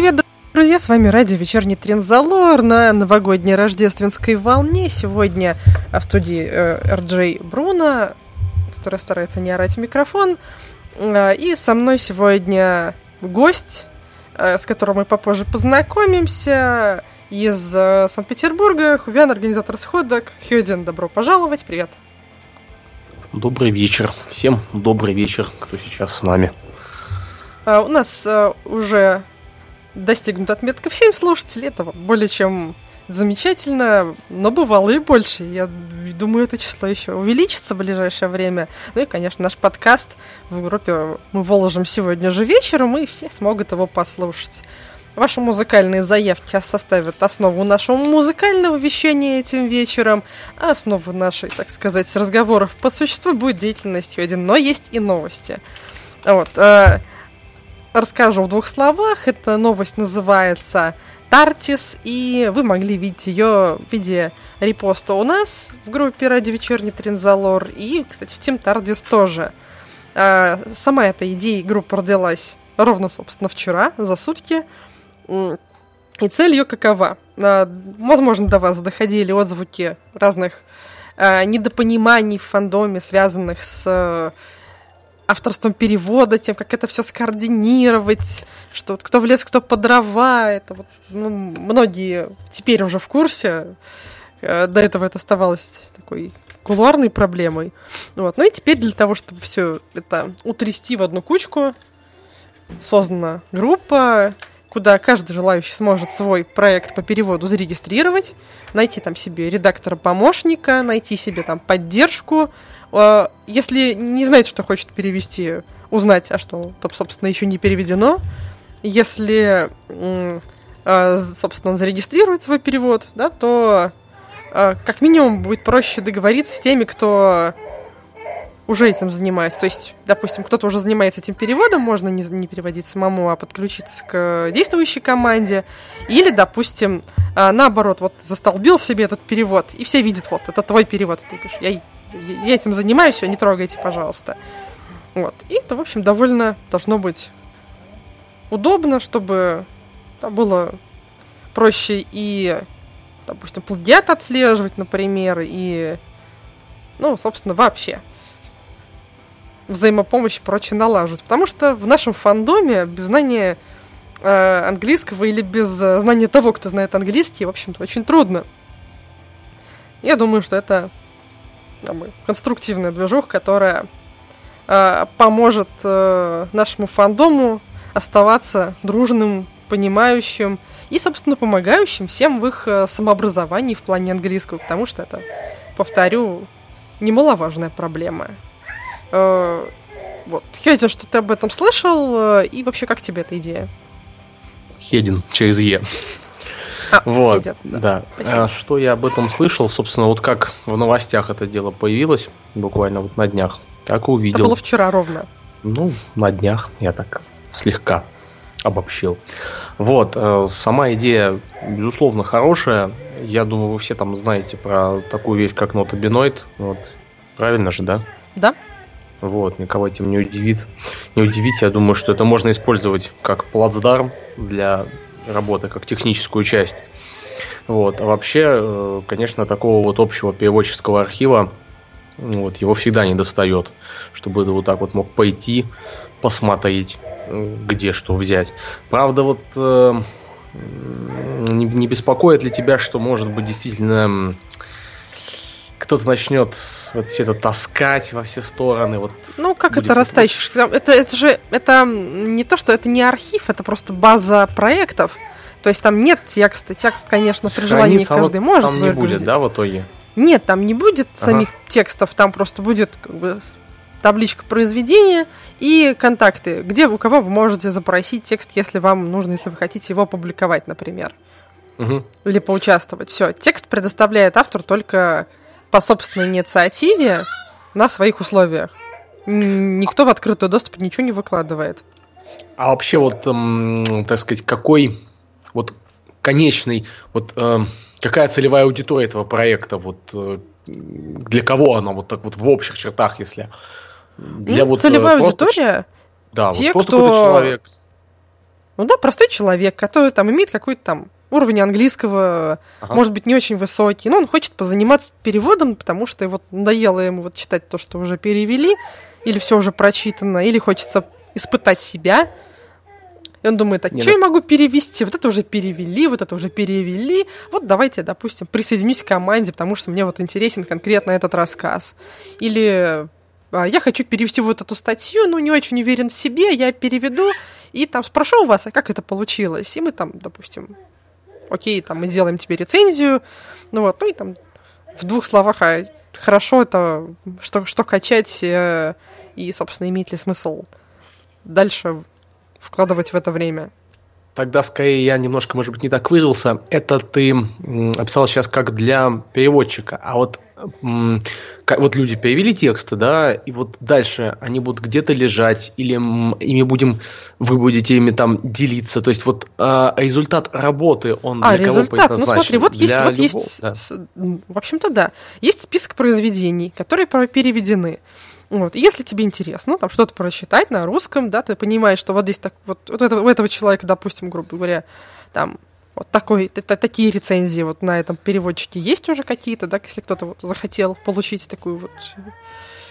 Привет, друзья, с вами радио «Вечерний Трензалор» на новогодней рождественской волне. Сегодня в студии э, RJ Бруно, которая старается не орать в микрофон. Э, и со мной сегодня гость, э, с которым мы попозже познакомимся, из э, Санкт-Петербурга, Хувян, организатор сходок. Хёдин, добро пожаловать, привет. Добрый вечер. Всем добрый вечер, кто сейчас с нами. Uh, у нас уже достигнута отметка в 7 слушателей. Это более чем замечательно, но бывало и больше. Я думаю, это число еще увеличится в ближайшее время. Ну и, конечно, наш подкаст в группе мы выложим сегодня же вечером, и все смогут его послушать. Ваши музыкальные заявки составят основу нашего музыкального вещания этим вечером, а основу нашей, так сказать, разговоров по существу будет деятельность один. Но есть и новости. Вот. Расскажу в двух словах. Эта новость называется Тартис, и вы могли видеть ее в виде репоста у нас в группе «Ради вечерний Тринзалор», и, кстати, в Тим Тардис тоже. Э, сама эта идея группы родилась ровно, собственно, вчера, за сутки. И цель ее какова? А, возможно, до вас доходили отзвуки разных а, недопониманий в фандоме, связанных с авторством перевода, тем, как это все скоординировать, что вот кто в лес, кто по дрова, это вот ну, многие теперь уже в курсе. Э, до этого это оставалось такой кулуарной проблемой. Вот. Ну и теперь для того, чтобы все это утрясти в одну кучку, создана группа, куда каждый желающий сможет свой проект по переводу зарегистрировать, найти там себе редактора-помощника, найти себе там поддержку. А, если не знает, что хочет перевести, узнать, а что, то, собственно, еще не переведено. Если, а, собственно, он зарегистрирует свой перевод, да, то а, как минимум будет проще договориться с теми, кто уже этим занимается. То есть, допустим, кто-то уже занимается этим переводом, можно не, не переводить самому, а подключиться к действующей команде. Или, допустим, наоборот, вот застолбил себе этот перевод, и все видят, вот, это твой перевод. Ты пишешь, я, я этим занимаюсь, все, не трогайте, пожалуйста. Вот. И это, в общем, довольно должно быть удобно, чтобы там было проще и, допустим, плагиат отслеживать, например, и, ну, собственно, вообще взаимопомощь и прочее налаживать. Потому что в нашем фандоме без знания э, английского или без э, знания того, кто знает английский, в общем-то, очень трудно. Я думаю, что это думаю, конструктивная движуха, которая э, поможет э, нашему фандому оставаться дружным, понимающим и, собственно, помогающим всем в их э, самообразовании в плане английского, потому что это, повторю, немаловажная проблема. Э, вот. Хедин, что ты об этом слышал? Э, и вообще, как тебе эта идея? Хедин через Е. А, вот, да. да. А, что я об этом слышал, собственно, вот как в новостях это дело появилось, буквально вот на днях, так и увидел. Это было вчера ровно. Ну, на днях я так слегка обобщил. Вот, э, сама идея, безусловно, хорошая. Я думаю, вы все там знаете про такую вещь, как нотобиноид. Вот. Правильно же, да? Да. Вот, никого этим не удивит. Не удивить, я думаю, что это можно использовать как плацдарм для работы, как техническую часть. Вот. А вообще, э, конечно, такого вот общего переводческого архива вот, его всегда не достает, чтобы вот так вот мог пойти, посмотреть, где что взять. Правда, вот э, не, не беспокоит ли тебя, что может быть действительно кто-то начнет вот все это таскать во все стороны. Вот ну, как это растащишь? Это, это же это не то, что это не архив, это просто база проектов. То есть там нет текста. Текст, конечно, при желании каждый вот может там не будет, да, в итоге? Нет, там не будет ага. самих текстов, там просто будет как бы табличка произведения и контакты, где у кого вы можете запросить текст, если вам нужно, если вы хотите его опубликовать, например. Угу. Или поучаствовать. Все, текст предоставляет автор только по собственной инициативе на своих условиях. Никто в открытый доступ ничего не выкладывает. А вообще вот, эм, так сказать, какой вот конечный, вот э, какая целевая аудитория этого проекта, вот э, для кого она вот так вот в общих чертах, если для ну, вот, целевая э, аудитория? Да, те, вот кто человек. Ну да, простой человек, который там имеет какой-то там уровень английского, ага. может быть, не очень высокий, но он хочет позаниматься переводом, потому что вот надоело ему вот читать то, что уже перевели, или все уже прочитано, или хочется испытать себя. И он думает, а что ну... я могу перевести? Вот это уже перевели, вот это уже перевели. Вот давайте, допустим, присоединюсь к команде, потому что мне вот интересен конкретно этот рассказ. Или а, я хочу перевести вот эту статью, но не очень уверен в себе, я переведу и там спрошу у вас, а как это получилось? И мы там, допустим, окей, там мы делаем тебе рецензию, ну вот, ну и там в двух словах, а хорошо это, что, что качать, э, и, собственно, имеет ли смысл дальше вкладывать в это время. Тогда скорее я немножко, может быть, не так выразился. Это ты описал сейчас как для переводчика. А вот, вот люди перевели тексты, да, и вот дальше они будут где-то лежать, или ими будем, вы будете ими там делиться. То есть вот а, результат работы, он а, для результат, кого ну смотри, вот есть, вот любого, есть, да. в общем-то, да, есть список произведений, которые переведены. Вот. Если тебе интересно, там что-то прочитать на русском, да, ты понимаешь, что вот здесь так, вот, вот это, у этого человека, допустим, грубо говоря, там вот такой, такие рецензии вот на этом переводчике есть уже какие-то, да, если кто-то вот захотел получить такую вот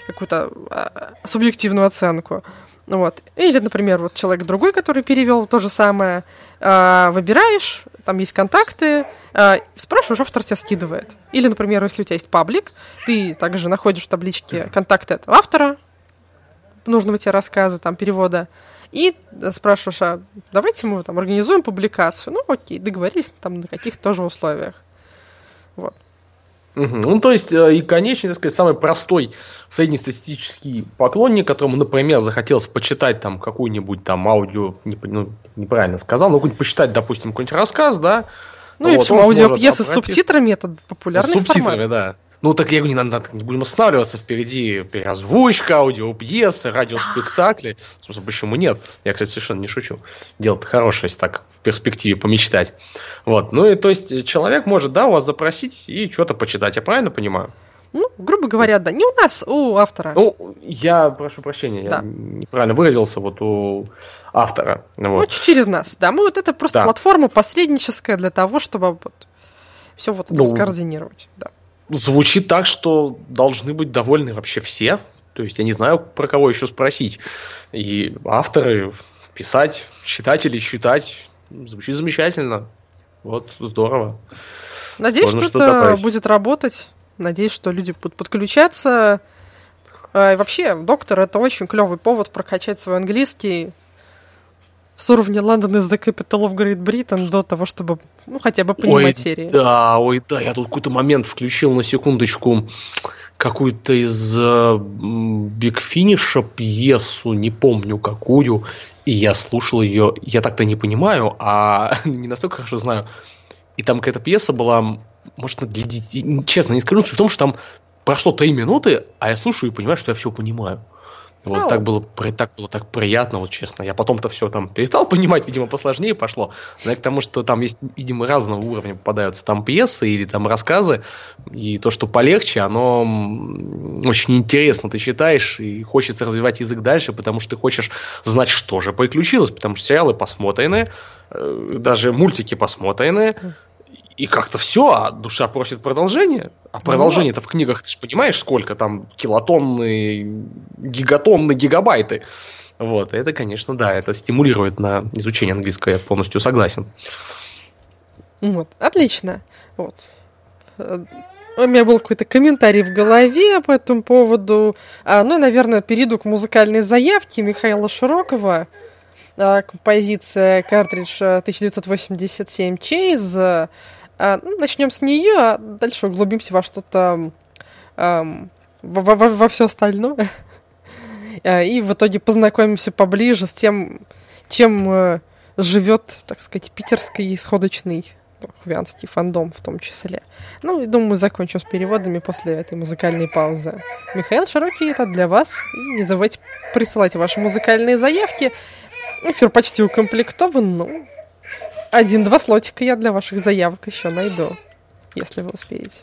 какую-то а, субъективную оценку. Вот. Или, например, вот человек другой, который перевел то же самое, э, выбираешь, там есть контакты, э, спрашиваешь, автор тебя скидывает. Или, например, если у тебя есть паблик, ты также находишь в табличке контакты этого автора, нужного тебе рассказа, там, перевода, и спрашиваешь, а давайте мы там организуем публикацию. Ну, окей, договорились там на каких-то тоже условиях. Вот. Угу. Ну, то есть, э, и конечный, так сказать, самый простой среднестатистический поклонник, которому, например, захотелось почитать там какую-нибудь там аудио, не, ну, неправильно сказал, но какую-нибудь почитать, допустим, какой-нибудь рассказ, да. Ну, вот, и почему аудиопьесы с субтитрами это популярный Субтитры, формат. да. Ну, так я говорю, не надо, не будем останавливаться впереди. Озвучка, аудиопьесы, радиоспектакли. В смысле, почему нет? Я, кстати, совершенно не шучу. Дело-то хорошее, если так в перспективе помечтать. Вот. Ну, и то есть человек может, да, у вас запросить и что-то почитать. Я правильно понимаю? Ну, грубо говоря, да. Не у нас, у автора. Ну, я прошу прощения, да. я неправильно выразился, вот у автора. Вот. Ну, через нас, да. Мы вот это просто да. платформа посредническая для того, чтобы вот все вот ну, координировать. Да звучит так, что должны быть довольны вообще все. То есть я не знаю, про кого еще спросить. И авторы, писать, читатели, считать. Звучит замечательно. Вот, здорово. Надеюсь, Можно что это будет работать. Надеюсь, что люди будут подключаться. А, и вообще, доктор это очень клевый повод прокачать свой английский с уровня London is the capital of Great Britain до того, чтобы, ну, хотя бы понимать ой, серии. Да, ой, да, я тут какой-то момент включил на секундочку какую-то из э, Биг Финиша пьесу, не помню какую, и я слушал ее, я так-то не понимаю, а не настолько хорошо знаю. И там какая-то пьеса была, может, для детей, честно, не скажу, в том, что там прошло три минуты, а я слушаю и понимаю, что я все понимаю. Вот oh. так было, так было так приятно, вот честно. Я потом-то все там перестал понимать, видимо, посложнее пошло. Но к тому, что там есть, видимо, разного уровня попадаются там пьесы или там рассказы. И то, что полегче, оно очень интересно. Ты читаешь и хочется развивать язык дальше, потому что ты хочешь знать, что же приключилось. Потому что сериалы посмотрены, э, даже мультики посмотрены и как-то все, а душа просит продолжения. А продолжение-то в книгах, ты же понимаешь, сколько там килотонны, гигатонны, гигабайты. Вот, это, конечно, да, это стимулирует на изучение английского, я полностью согласен. Вот, отлично. Вот. У меня был какой-то комментарий в голове по этому поводу. А, ну и, наверное, перейду к музыкальной заявке Михаила Широкова. А, композиция картридж 1987 Chase а, ну, начнем с нее, а дальше углубимся во что-то во, во, во все остальное. А, и в итоге познакомимся поближе с тем, чем э, живет, так сказать, питерский исходочный хвянский фандом в том числе. Ну, и думаю, закончим с переводами после этой музыкальной паузы. Михаил Широкий, это для вас. И не забывайте присылать ваши музыкальные заявки. Эфир почти укомплектован, ну, один-два слотика я для ваших заявок еще найду, если вы успеете.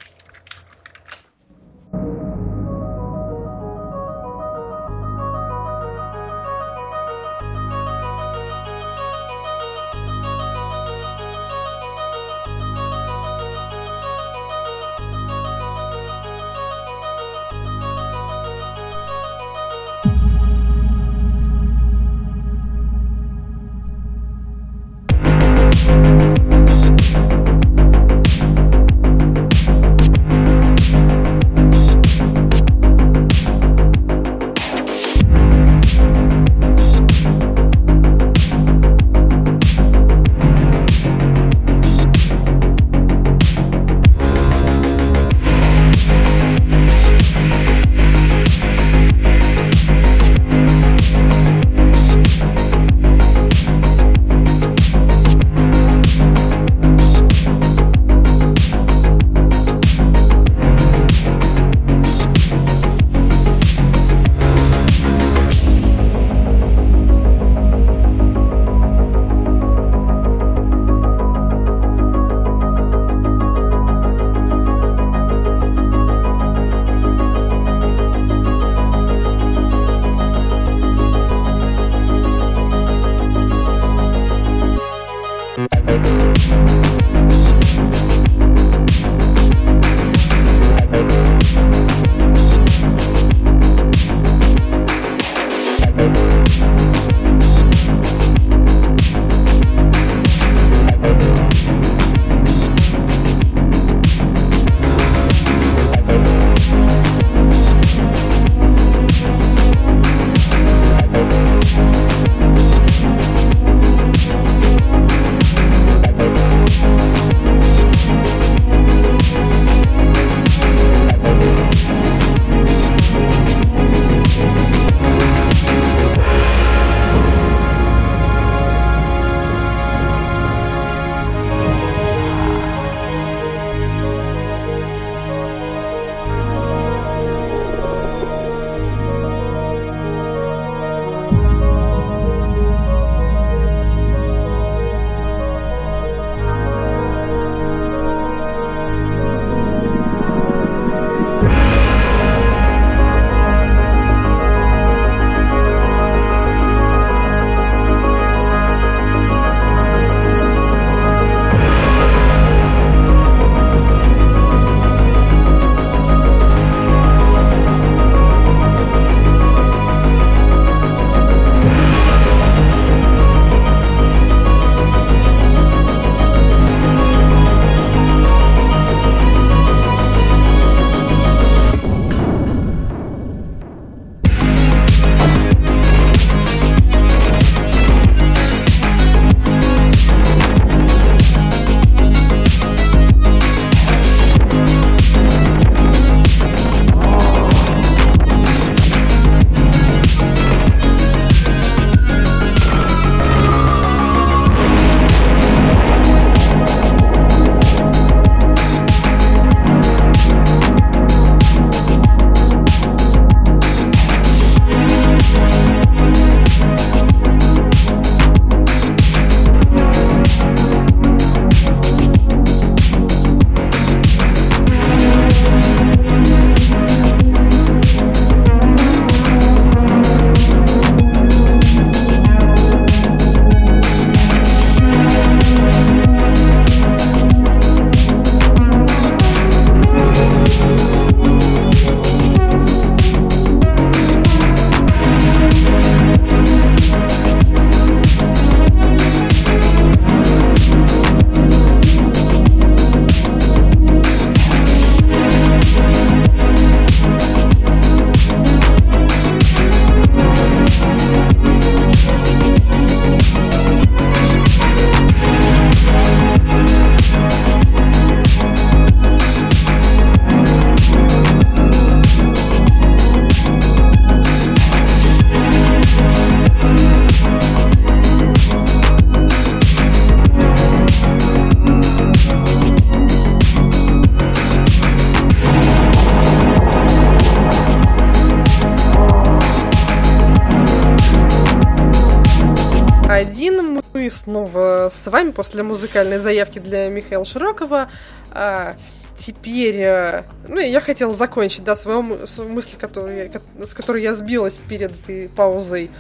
Снова с вами после музыкальной заявки для Михаила Широкова. А, теперь, э, ну, я хотела закончить, да, свою мысль, которую, с которой я сбилась перед этой паузой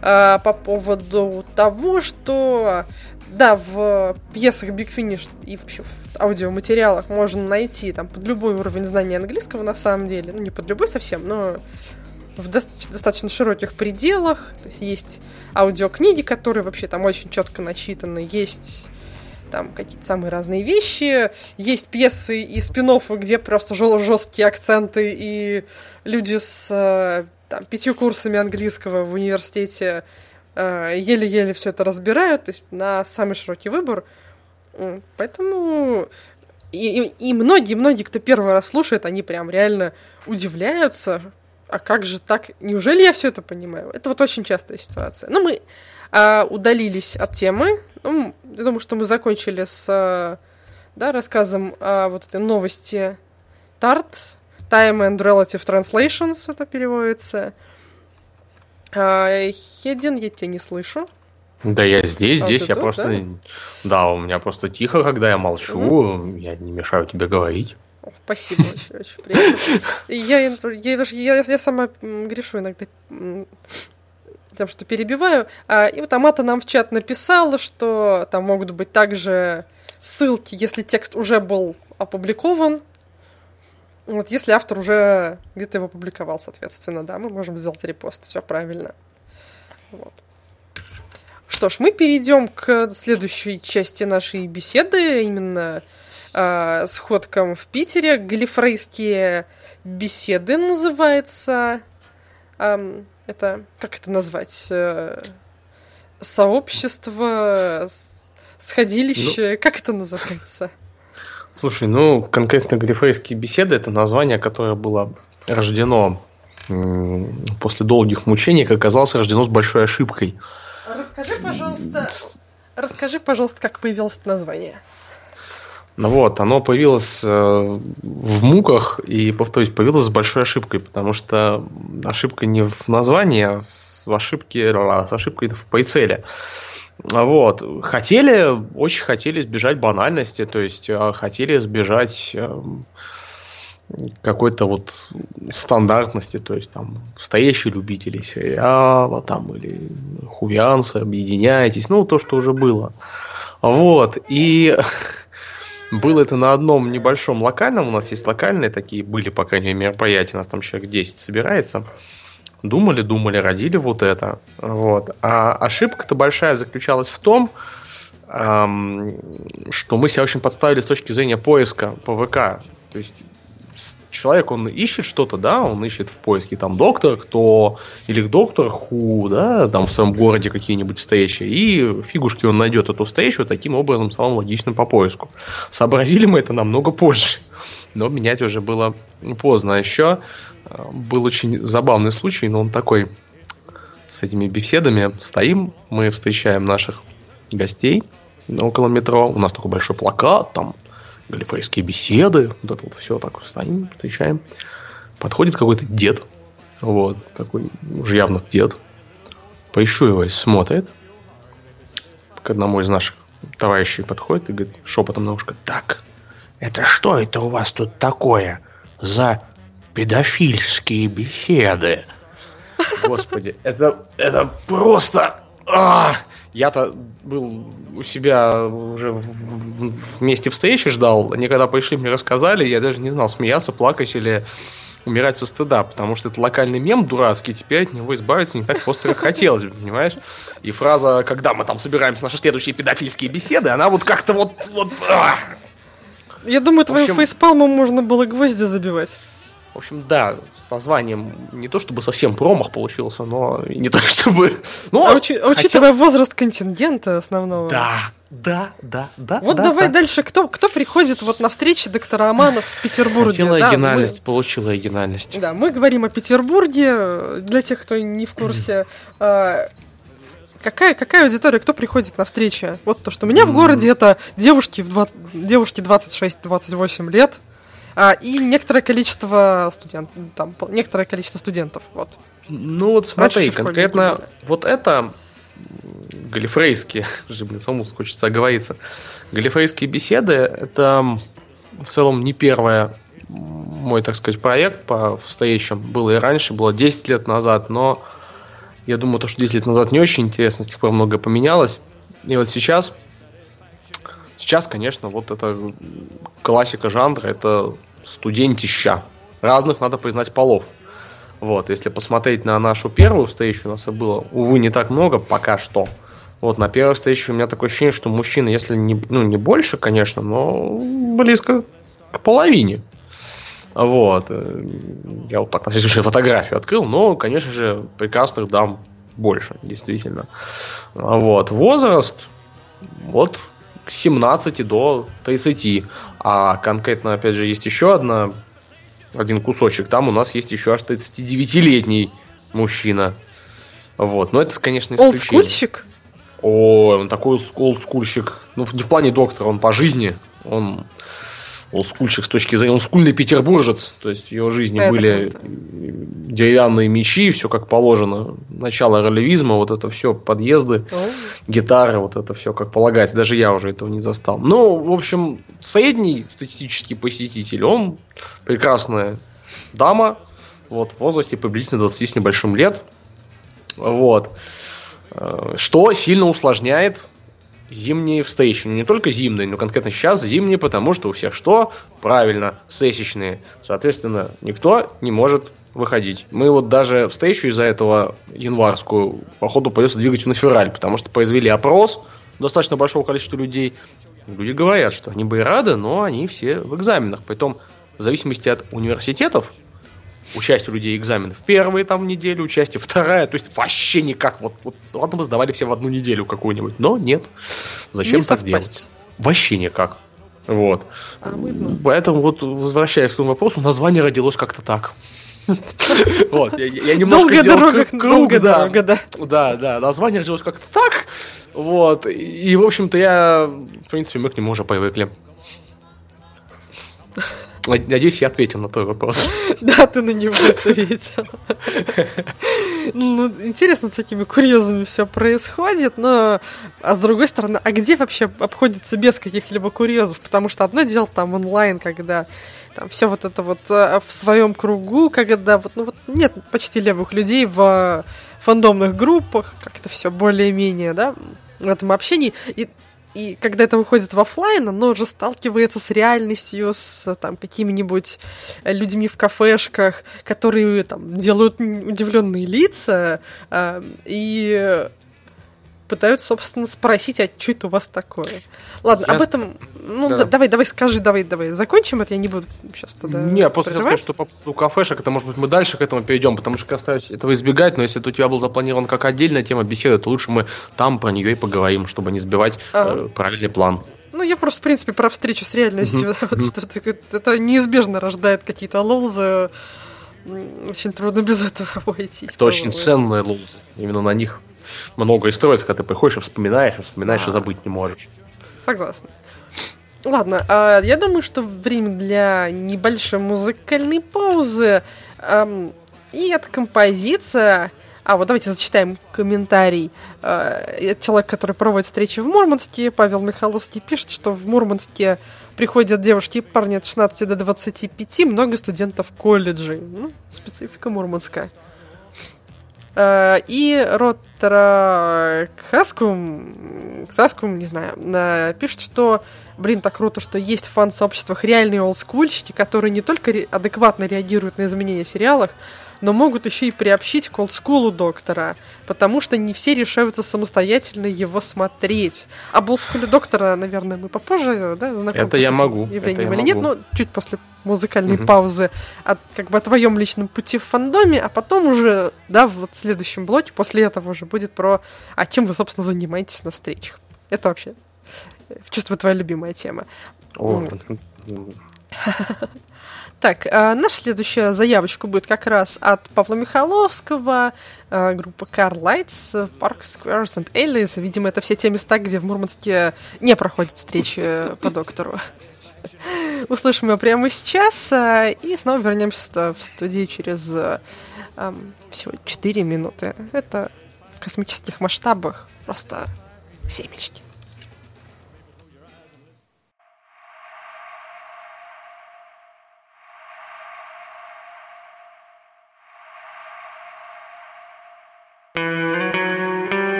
а, по поводу того, что да, в пьесах Big Finish и вообще в аудиоматериалах можно найти там под любой уровень знания английского на самом деле. Ну, не под любой совсем, но в достаточно, широких пределах. То есть есть аудиокниги, которые вообще там очень четко начитаны, есть там какие-то самые разные вещи, есть пьесы и спин где просто жесткие акценты, и люди с э, там, пятью курсами английского в университете э, еле-еле все это разбирают, то есть на самый широкий выбор. Поэтому и, и, и многие, многие, кто первый раз слушает, они прям реально удивляются, а как же так? Неужели я все это понимаю? Это вот очень частая ситуация. Ну, мы а, удалились от темы. Ну, я думаю, что мы закончили с а, да, рассказом о вот этой новости TART, Time and Relative Translations, это переводится. А, Хедин, я тебя не слышу. Да, я здесь, а, здесь я тут, просто... Да? да, у меня просто тихо, когда я молчу, mm я не мешаю тебе говорить. Спасибо, очень, очень приятно. Я, я, я, я сама грешу иногда тем, что перебиваю. А, и вот Амата нам в чат написала, что там могут быть также ссылки, если текст уже был опубликован. Вот если автор уже где-то его публиковал, соответственно, да, мы можем сделать репост. Все правильно. Вот. Что ж, мы перейдем к следующей части нашей беседы, именно э, сходкам в Питере. Галифрейские беседы называется. Это, как это назвать? Э, сообщество, сходилище, ну, как это называется? Слушай, ну, конкретно Галифрейские беседы это название, которое было рождено после долгих мучений, как оказалось, рождено с большой ошибкой. Расскажи, пожалуйста, расскажи, пожалуйста, как появилось это название. Вот, оно появилось э, в муках и, повторюсь, появилось с большой ошибкой, потому что ошибка не в названии, а с ошибки, а с ошибкой в прицеле. Вот. Хотели, очень хотели избежать банальности, то есть э, хотели избежать э, какой-то вот стандартности, то есть там стоящие любители сериала, там или хувианцы, объединяйтесь, ну то, что уже было. Вот. И было это на одном небольшом локальном, у нас есть локальные такие, были, по крайней мере, мероприятия, у нас там человек 10 собирается. Думали, думали, родили вот это. Вот. А ошибка-то большая заключалась в том, эм, что мы себя очень подставили с точки зрения поиска ПВК. То есть человек, он ищет что-то, да, он ищет в поиске там доктор, кто, или доктор ху, да, там в своем городе какие-нибудь стоящие, и фигушки он найдет эту стоящую таким образом самым логичным по поиску. Сообразили мы это намного позже, но менять уже было поздно. А еще э, был очень забавный случай, но он такой, с этими беседами стоим, мы встречаем наших гостей около метро, у нас такой большой плакат, там галифрейские беседы, вот это вот все так стоим, встречаем. Подходит какой-то дед, вот, такой уже явно дед, поищу его и смотрит, к одному из наших товарищей подходит и говорит шепотом на ушко, так, это что это у вас тут такое за педофильские беседы? Господи, это, это просто... А! Я-то был у себя уже в, месте встречи ждал. Они когда пришли, мне рассказали, я даже не знал, смеяться, плакать или умирать со стыда, потому что это локальный мем дурацкий, теперь от него избавиться не так просто, как хотелось бы, понимаешь? И фраза, когда мы там собираемся наши следующие педофильские беседы, она вот как-то вот... вот ах. Я думаю, твоим общем... фейспалмом можно было гвозди забивать. В общем, да, названием не то чтобы совсем промах получился, но и не то чтобы... Ну, а учи- учитывая возраст контингента основного. Да, да, да, да. Вот да, давай да. дальше. Кто, кто приходит вот на встречи доктора Аманов в Петербурге? Хотела да, оригинальность, мы... получила оригинальность. Да, мы говорим о Петербурге. Для тех, кто не в курсе, а, какая, какая аудитория, кто приходит на встречи? Вот то, что у меня в городе это девушки, в 20, девушки 26-28 лет, а, и некоторое количество студентов, там, некоторое количество студентов, вот. Ну вот смотри, конкретно вот это галифрейские, уже, блин, самому хочется оговориться. Галифрейские беседы – это в целом не первая мой, так сказать, проект по стоящим. Было и раньше, было 10 лет назад, но я думаю, то, что 10 лет назад не очень интересно, с тех пор многое поменялось. И вот сейчас, сейчас, конечно, вот это классика жанра, это студентища. Разных, надо признать, полов. Вот, если посмотреть на нашу первую встречу, у нас было, увы, не так много пока что. Вот, на первой встрече у меня такое ощущение, что мужчины, если не, ну, не больше, конечно, но близко к половине. Вот. Э, я вот так, уже фотографию открыл, но, конечно же, прекрасных дам больше, действительно. Вот. Возраст, вот, 17 до 30. А конкретно, опять же, есть еще одна, один кусочек. Там у нас есть еще аж 39-летний мужчина. Вот. Но это, конечно, исключение. Олдскульщик? О, он такой олдскульщик. Ну, не в плане доктора, он по жизни. Он олдскульщик с точки зрения, он скульный петербуржец, то есть в его жизни это были круто. деревянные мечи, все как положено, начало ролевизма, вот это все, подъезды, О. гитары, вот это все как полагается, даже я уже этого не застал. Ну, в общем, средний статистический посетитель, он прекрасная дама, вот, в возрасте приблизительно 20 с небольшим лет, вот, э, что сильно усложняет зимние встречи. Ну, не только зимние, но конкретно сейчас зимние, потому что у всех что? Правильно, сессичные. Соответственно, никто не может выходить. Мы вот даже встречу из-за этого январскую, походу, придется двигать на февраль, потому что произвели опрос достаточно большого количества людей. Люди говорят, что они бы и рады, но они все в экзаменах. Притом, в зависимости от университетов, участие людей экзаменов первые там неделю, участие вторая, то есть вообще никак. Вот, вот ладно бы сдавали все в одну неделю какую-нибудь, но нет. Зачем Не так совпасть. делать? Вообще никак. Вот. А мы... Поэтому вот возвращаясь к своему вопросу, название родилось как-то так. Вот, я, немножко Долгая дорога, долгая да, дорога, да. Да, да, название родилось как-то так, вот, и, в общем-то, я, в принципе, мы к нему уже привыкли. Надеюсь, я ответил на твой вопрос. Да, ты на него ответил. Ну, интересно, с такими курьезами все происходит, но, а с другой стороны, а где вообще обходится без каких-либо курьезов? Потому что одно дело там онлайн, когда там все вот это вот э, в своем кругу, когда вот, ну вот нет почти левых людей в фандомных группах, как-то все более-менее, да, в этом общении. И и когда это выходит в офлайн, оно уже сталкивается с реальностью, с там какими-нибудь людьми в кафешках, которые там делают удивленные лица, э, и пытаются, собственно, спросить, а что это у вас такое? Ладно, я... об этом... Ну, да. давай, давай, скажи, давай, давай. Закончим это, я не буду сейчас тогда... Не, я просто хотел сказать, что по поводу кафешек, это, может быть, мы дальше к этому перейдем, потому что я стараюсь этого избегать, но если это у тебя был запланирован как отдельная тема беседы, то лучше мы там про нее и поговорим, чтобы не сбивать а. э, правильный план. Ну, я просто, в принципе, про встречу с реальностью. это неизбежно рождает какие-то лоузы. Очень трудно без этого обойтись. Это очень ценные лоузы. Именно на них много историй, когда ты приходишь и вспоминаешь, и вспоминаешь, а. и забыть не можешь. Согласна. Ладно, а я думаю, что время для небольшой музыкальной паузы. Эм, и эта композиция... А, вот давайте зачитаем комментарий. Э, человек, который проводит встречи в Мурманске, Павел Михайловский, пишет, что в Мурманске приходят девушки и парни от 16 до 25, много студентов колледжей. Ну, специфика Мурманска. Э, и Роттера Хаскум, Хаскум, не знаю, пишет, что, блин, так круто, что есть в фан-сообществах реальные олдскульщики, которые не только адекватно реагируют на изменения в сериалах, но могут еще и приобщить к олдскулу доктора, потому что не все решаются самостоятельно его смотреть. Об олдскуле доктора, наверное, мы попозже, да, знакомы Это я могу. Явлением это я или могу. нет, ну, чуть после музыкальной угу. паузы, от, как бы о твоем личном пути в фандоме, а потом уже, да, вот в следующем блоке, после этого уже будет про, а чем вы, собственно, занимаетесь на встречах. Это вообще, чувствую, твоя любимая тема. О, Так, а наша следующая заявочка будет как раз от Павла Михайловского, а, группа Car Lights, Park Squares and Alleys. Видимо, это все те места, где в Мурманске не проходят встречи по доктору. Услышим ее прямо сейчас, а, и снова вернемся в студию через всего 4 минуты. Это в космических масштабах просто семечки.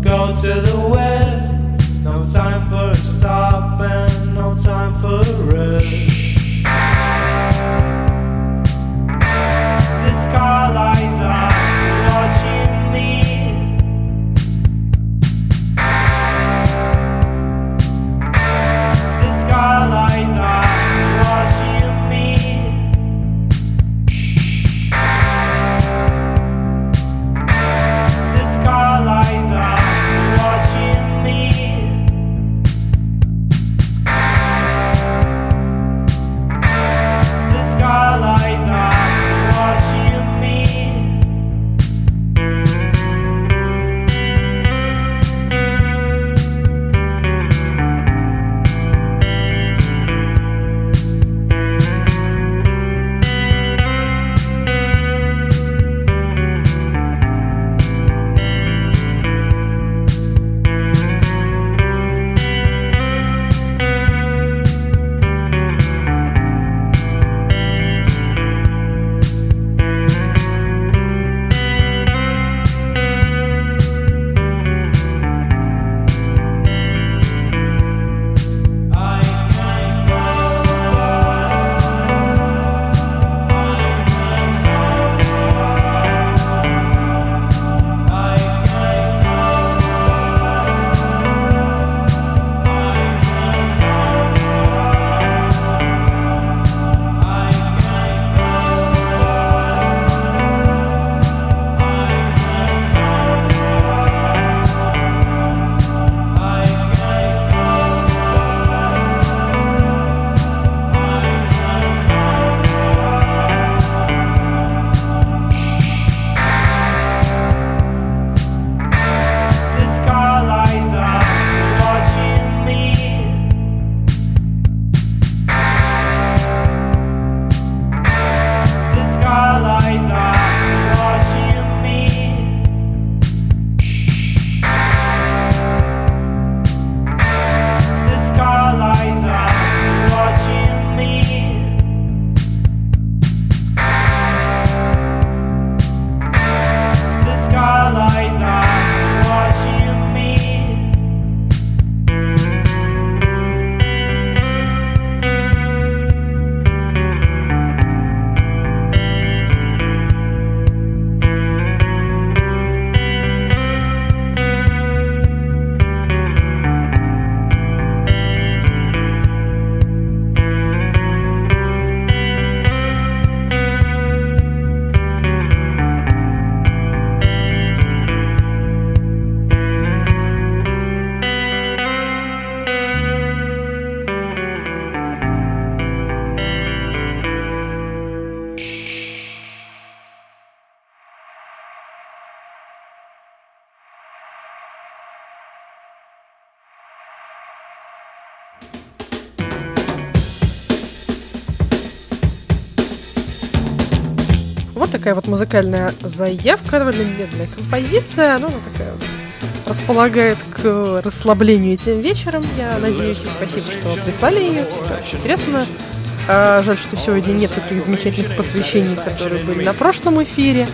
go to the west. No time такая вот музыкальная заявка, довольно медленная композиция. Ну, она такая располагает к расслаблению этим вечером. Я надеюсь, и спасибо, что прислали ее. Очень интересно. А, жаль, что сегодня нет таких замечательных посвящений, которые были на прошлом эфире.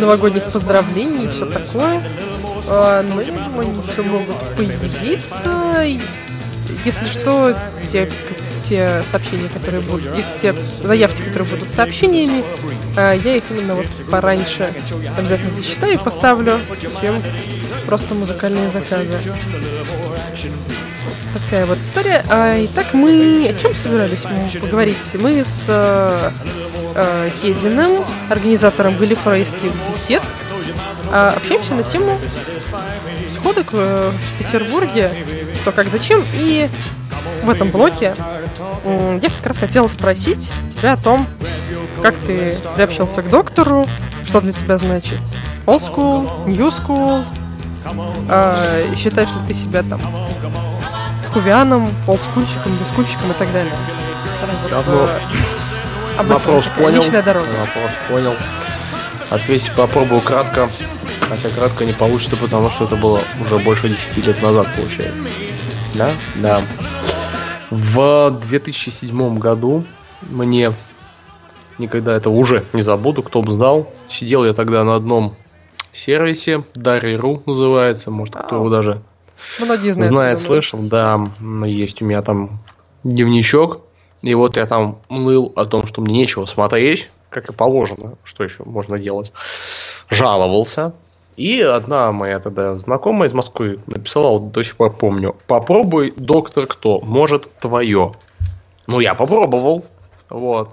Новогодних поздравлений и все такое. А, но думаю, они еще могут появиться. Если что, те, те сообщения, которые будут, если те заявки, которые будут сообщениями, э, я их именно вот пораньше обязательно засчитаю и поставлю, чем просто музыкальные заказы. Такая вот история. А, итак, мы о чем собирались поговорить? Мы с э, э, Хединым, организатором галифрейских бесед, э, общаемся на тему сходок в Петербурге, что как зачем, и в этом блоке я как раз хотела спросить тебя о том, как ты приобщался к доктору, что для тебя значит old school, new school, э, считаешь ли ты себя там кувианом, олдскульщиком, бескульщиком и так далее. Вот, ну, об вопрос этом, понял. Личная дорога. Вопрос понял. Ответить попробую кратко. Хотя кратко не получится, потому что это было уже больше 10 лет назад, получается. Да? Да. В 2007 году мне никогда это уже не забуду, кто бы знал. Сидел я тогда на одном сервисе, Дарья.ру называется, может кто его даже Многие знают. Знает, слышал, да. Есть у меня там дневничок. И вот я там мыл о том, что мне нечего смотреть, как и положено. Что еще можно делать? Жаловался. И одна моя тогда знакомая из Москвы написала, вот до сих пор помню, попробуй, доктор, кто? Может, твое. Ну, я попробовал. Вот.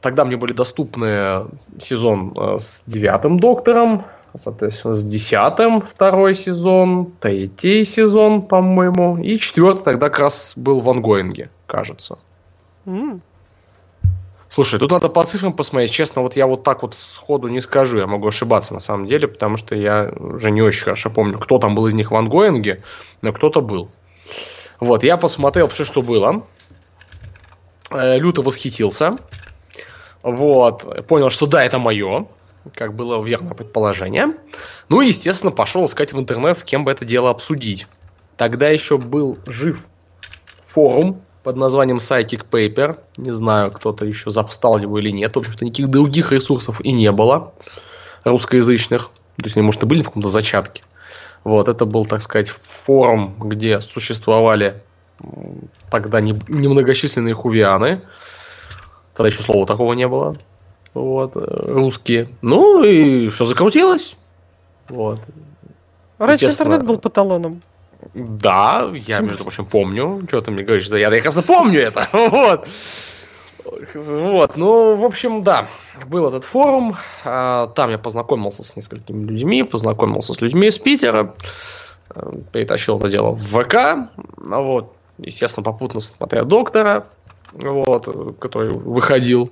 Тогда мне были доступны сезон э, с девятым доктором, соответственно, с десятым второй сезон, третий сезон, по-моему, и четвертый тогда как раз был в ангоинге, кажется. Mm. Слушай, тут надо по цифрам посмотреть. Честно, вот я вот так вот сходу не скажу. Я могу ошибаться на самом деле, потому что я уже не очень хорошо помню, кто там был из них в ангоинге, но кто-то был. Вот, я посмотрел все, что было. Э, люто восхитился. Вот, понял, что да, это мое как было верное предположение. Ну и, естественно, пошел искать в интернет, с кем бы это дело обсудить. Тогда еще был жив форум под названием Psychic Paper. Не знаю, кто-то еще запстал его или нет. В общем-то, никаких других ресурсов и не было русскоязычных. То есть они, может, и были в каком-то зачатке. Вот, это был, так сказать, форум, где существовали тогда немногочисленные хувианы. Тогда еще слова такого не было вот, э, русские. Ну и все закрутилось. Вот. Раньше интернет был по талонам. Да, я, между прочим, помню. Что ты мне говоришь? Да я прекрасно помню это. Вот. Вот, ну, в общем, да, был этот форум, а, там я познакомился с несколькими людьми, познакомился с людьми из Питера, э, перетащил это дело в ВК, вот, естественно, попутно смотря доктора, вот, который выходил,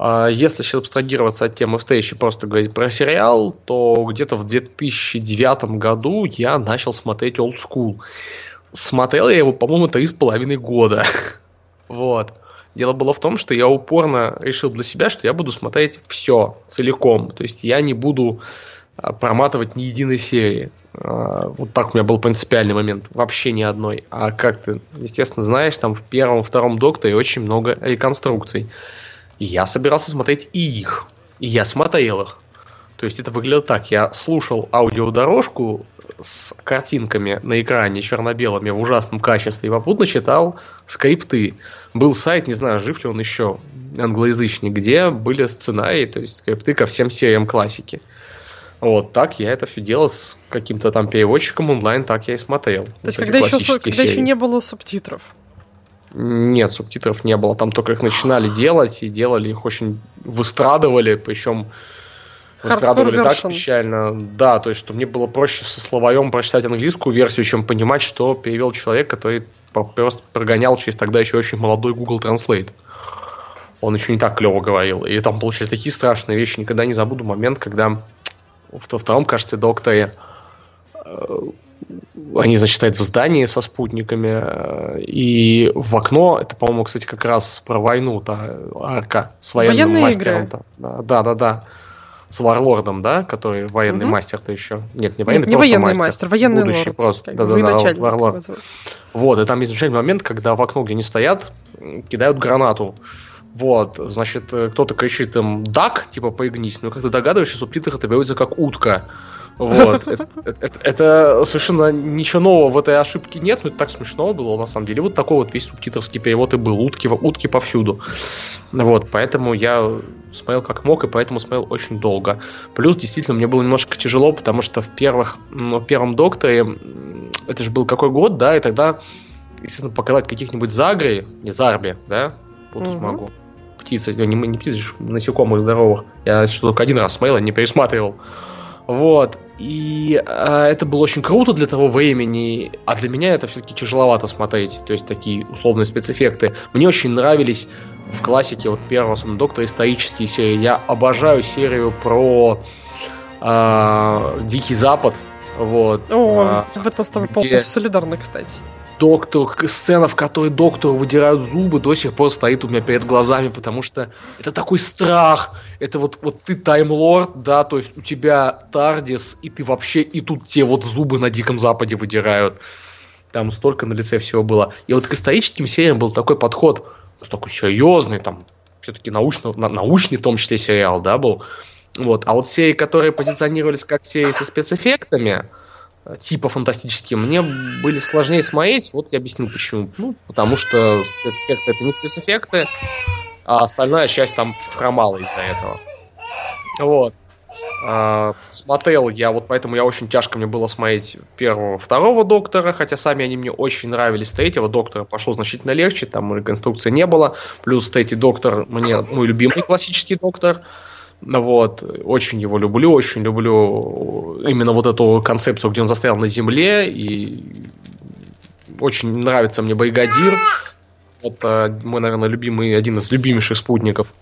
если сейчас абстрагироваться от темы встречи, просто говорить про сериал, то где-то в 2009 году я начал смотреть Old School. Смотрел я его, по-моему, три с половиной года. вот. Дело было в том, что я упорно решил для себя, что я буду смотреть все целиком. То есть я не буду а, проматывать ни единой серии. А, вот так у меня был принципиальный момент. Вообще ни одной. А как ты, естественно, знаешь, там в первом, втором докторе очень много реконструкций я собирался смотреть и их. И я смотрел их. То есть это выглядело так. Я слушал аудиодорожку с картинками на экране черно-белыми в ужасном качестве и попутно читал скрипты. Был сайт, не знаю, жив ли он еще, англоязычный, где были сценарии, то есть скрипты ко всем сериям классики. Вот так я это все делал с каким-то там переводчиком онлайн, так я и смотрел. То есть когда, еще, когда еще не было субтитров. Нет, субтитров не было. Там только их начинали делать, и делали их очень выстрадывали, причем выстрадывали так печально. Да, то есть, что мне было проще со словарем прочитать английскую версию, чем понимать, что перевел человек, который просто прогонял через тогда еще очень молодой Google Translate. Он еще не так клево говорил. И там получились такие страшные вещи. Никогда не забуду момент, когда во втором, кажется, докторе э, они, значит, стоят в здании со спутниками, э, и в окно, это, по-моему, кстати, как раз про войну, та арка с военным Военные мастером. Игры. Да, да, да. С Варлордом, да, который военный угу. мастер-то еще. Нет, не военный, Нет, не военный мастер, мастер военный будущий лорд. Просто. Да, да, да, Варлорд. Вот, и там есть замечательный момент, когда в окно, где они стоят, кидают гранату. Вот, значит, э, кто-то кричит им «дак», типа «поигнись», но как ты догадываешься, в субтитрах это берется как «утка». Вот. Это, это, это совершенно ничего нового в этой ошибке нет, но это так смешно было, на самом деле. Вот такой вот весь субтитрский перевод и был. Утки, утки повсюду. Вот, поэтому я смотрел как мог, и поэтому смотрел очень долго. Плюс, действительно, мне было немножко тяжело, потому что в первых, ну, в первом Докторе, это же был какой год, да, и тогда, естественно, показать каких-нибудь Загрей, не Зарби, да, вот угу. могу. Птицы, не, не птицы, насекомых здоровых. Я что только один раз смотрел, не пересматривал. Вот. И э, это было очень круто для того времени, а для меня это все-таки тяжеловато смотреть, то есть такие условные спецэффекты. Мне очень нравились в классике вот первого особенно доктора исторические серии. Я обожаю серию про э, Дикий Запад. Вот. О, э, в этом с тобой где... полностью солидарно, кстати доктор, сцена, в которой доктору выдирают зубы, до сих пор стоит у меня перед глазами, потому что это такой страх. Это вот, вот ты таймлорд, да, то есть у тебя Тардис, и ты вообще, и тут те вот зубы на Диком Западе выдирают. Там столько на лице всего было. И вот к историческим сериям был такой подход, ну, такой серьезный, там, все-таки научно, на, научный в том числе сериал, да, был. Вот. А вот серии, которые позиционировались как серии со спецэффектами, типа фантастические, мне были сложнее смотреть. Вот я объяснил почему. Ну, потому что спецэффекты это не спецэффекты, а остальная часть там хромала из-за этого. Вот. А, смотрел я, вот поэтому я очень тяжко мне было смотреть первого, второго доктора, хотя сами они мне очень нравились. Третьего доктора пошло значительно легче, там реконструкции не было. Плюс третий доктор мне мой любимый классический доктор. Вот, очень его люблю, очень люблю именно вот эту концепцию, где он застрял на земле, и очень нравится мне Бригадир. Это мой, наверное, любимый, один из любимейших спутников.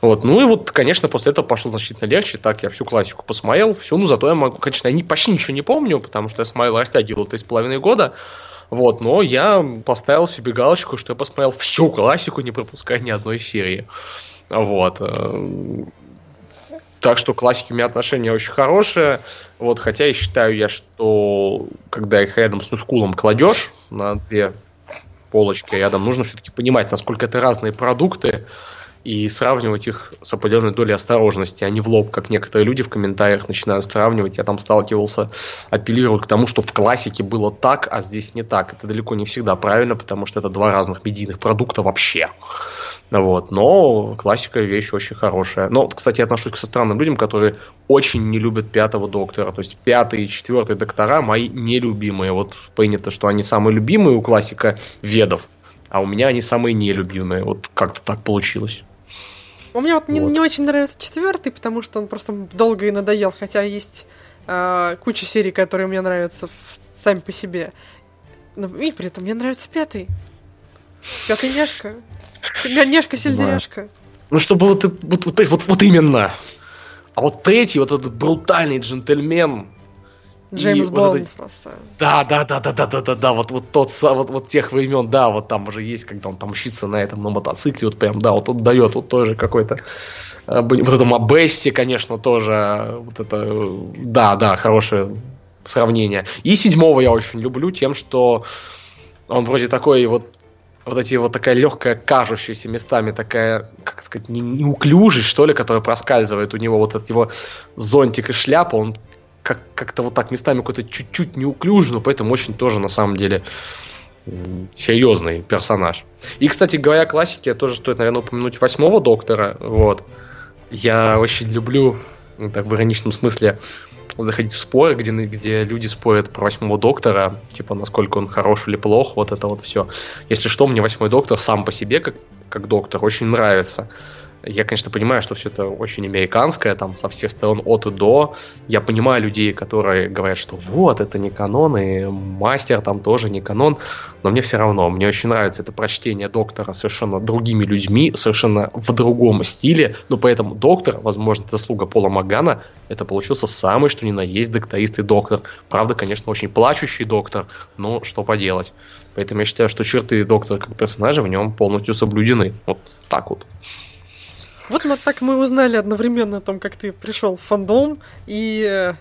Вот. Ну и вот, конечно, после этого пошло значительно легче. Так я всю классику посмотрел, все, ну зато я могу, конечно, я не, почти ничего не помню, потому что я смотрел, растягивал три с половиной года. Вот, но я поставил себе галочку, что я посмотрел всю классику, не пропуская ни одной серии. Вот. Так что классики у меня отношения очень хорошие. Вот, хотя и считаю я, что когда их рядом с Нускулом кладешь на две полочки рядом, нужно все-таки понимать, насколько это разные продукты, и сравнивать их с определенной долей осторожности, а не в лоб, как некоторые люди в комментариях начинают сравнивать. Я там сталкивался, апеллировал к тому, что в классике было так, а здесь не так. Это далеко не всегда правильно, потому что это два разных медийных продукта вообще. Вот. Но классика вещь очень хорошая. Но, кстати, я отношусь к со странным людям, которые очень не любят пятого доктора. То есть пятый и четвертый доктора мои нелюбимые. Вот принято, что они самые любимые у классика ведов, а у меня они самые нелюбимые. Вот как-то так получилось. У меня вот, вот. Не, не очень нравится четвертый, потому что он просто долго и надоел, хотя есть э, куча серий, которые мне нравятся в, сами по себе. Но, и при этом мне нравится пятый. Пятый няшка. Няшка сельдеряшка. Ну, чтобы вот, вот, вот, вот, вот именно. А вот третий, вот этот брутальный джентльмен, Джеймс Бонд вот просто. Да, да, да, да, да, да, да, да, вот, вот тот, вот, вот тех времен, да, вот там уже есть, когда он там мчится на этом, на мотоцикле, вот прям, да, вот он дает вот тоже какой-то, э, вот это Мабести, конечно, тоже, вот это, да, да, хорошее сравнение. И седьмого я очень люблю тем, что он вроде такой вот вот эти вот такая легкая, кажущаяся местами такая, как сказать, не, неуклюжесть, что ли, которая проскальзывает у него, вот от его зонтик и шляпа, он как, как-то вот так местами какой-то чуть-чуть неуклюжий, но поэтому очень тоже на самом деле серьезный персонаж. И, кстати говоря, классики тоже стоит, наверное, упомянуть восьмого доктора. Вот. Я очень люблю, ну, так в ироничном смысле, заходить в споры, где, где люди спорят про восьмого доктора, типа, насколько он хорош или плох, вот это вот все. Если что, мне восьмой доктор сам по себе, как, как доктор, очень нравится. Я, конечно, понимаю, что все это очень американское, там, со всех сторон от и до. Я понимаю людей, которые говорят, что вот, это не канон, и мастер там тоже не канон, но мне все равно, мне очень нравится это прочтение доктора совершенно другими людьми, совершенно в другом стиле, но поэтому доктор, возможно, заслуга Пола Магана, это получился самый, что ни на есть, докторист и доктор. Правда, конечно, очень плачущий доктор, но что поделать. Поэтому я считаю, что черты доктора как персонажа в нем полностью соблюдены. Вот так вот. Вот мы так мы узнали одновременно о том, как ты пришел в фандом, и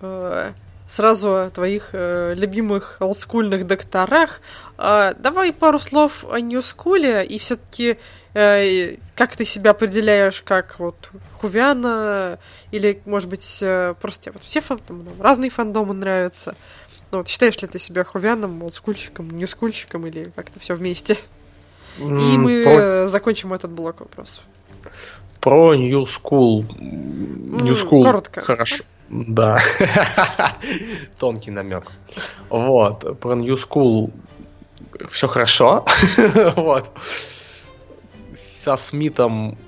э, сразу о твоих э, любимых олдскульных докторах. Э, давай пару слов о Ньюскуле и все-таки э, как ты себя определяешь как вот Хувиана или, может быть, э, просто вот все фандомы, разные фандомы нравятся. Ну, вот, считаешь ли ты себя Хувианом, олдскульщиком, Ньюскульщиком или как-то все вместе? И мы закончим этот блок вопросов. Про New School. New School. Коротко. Хорошо. Да. Тонкий намек. Вот. Про New School все хорошо. вот. Со Смитом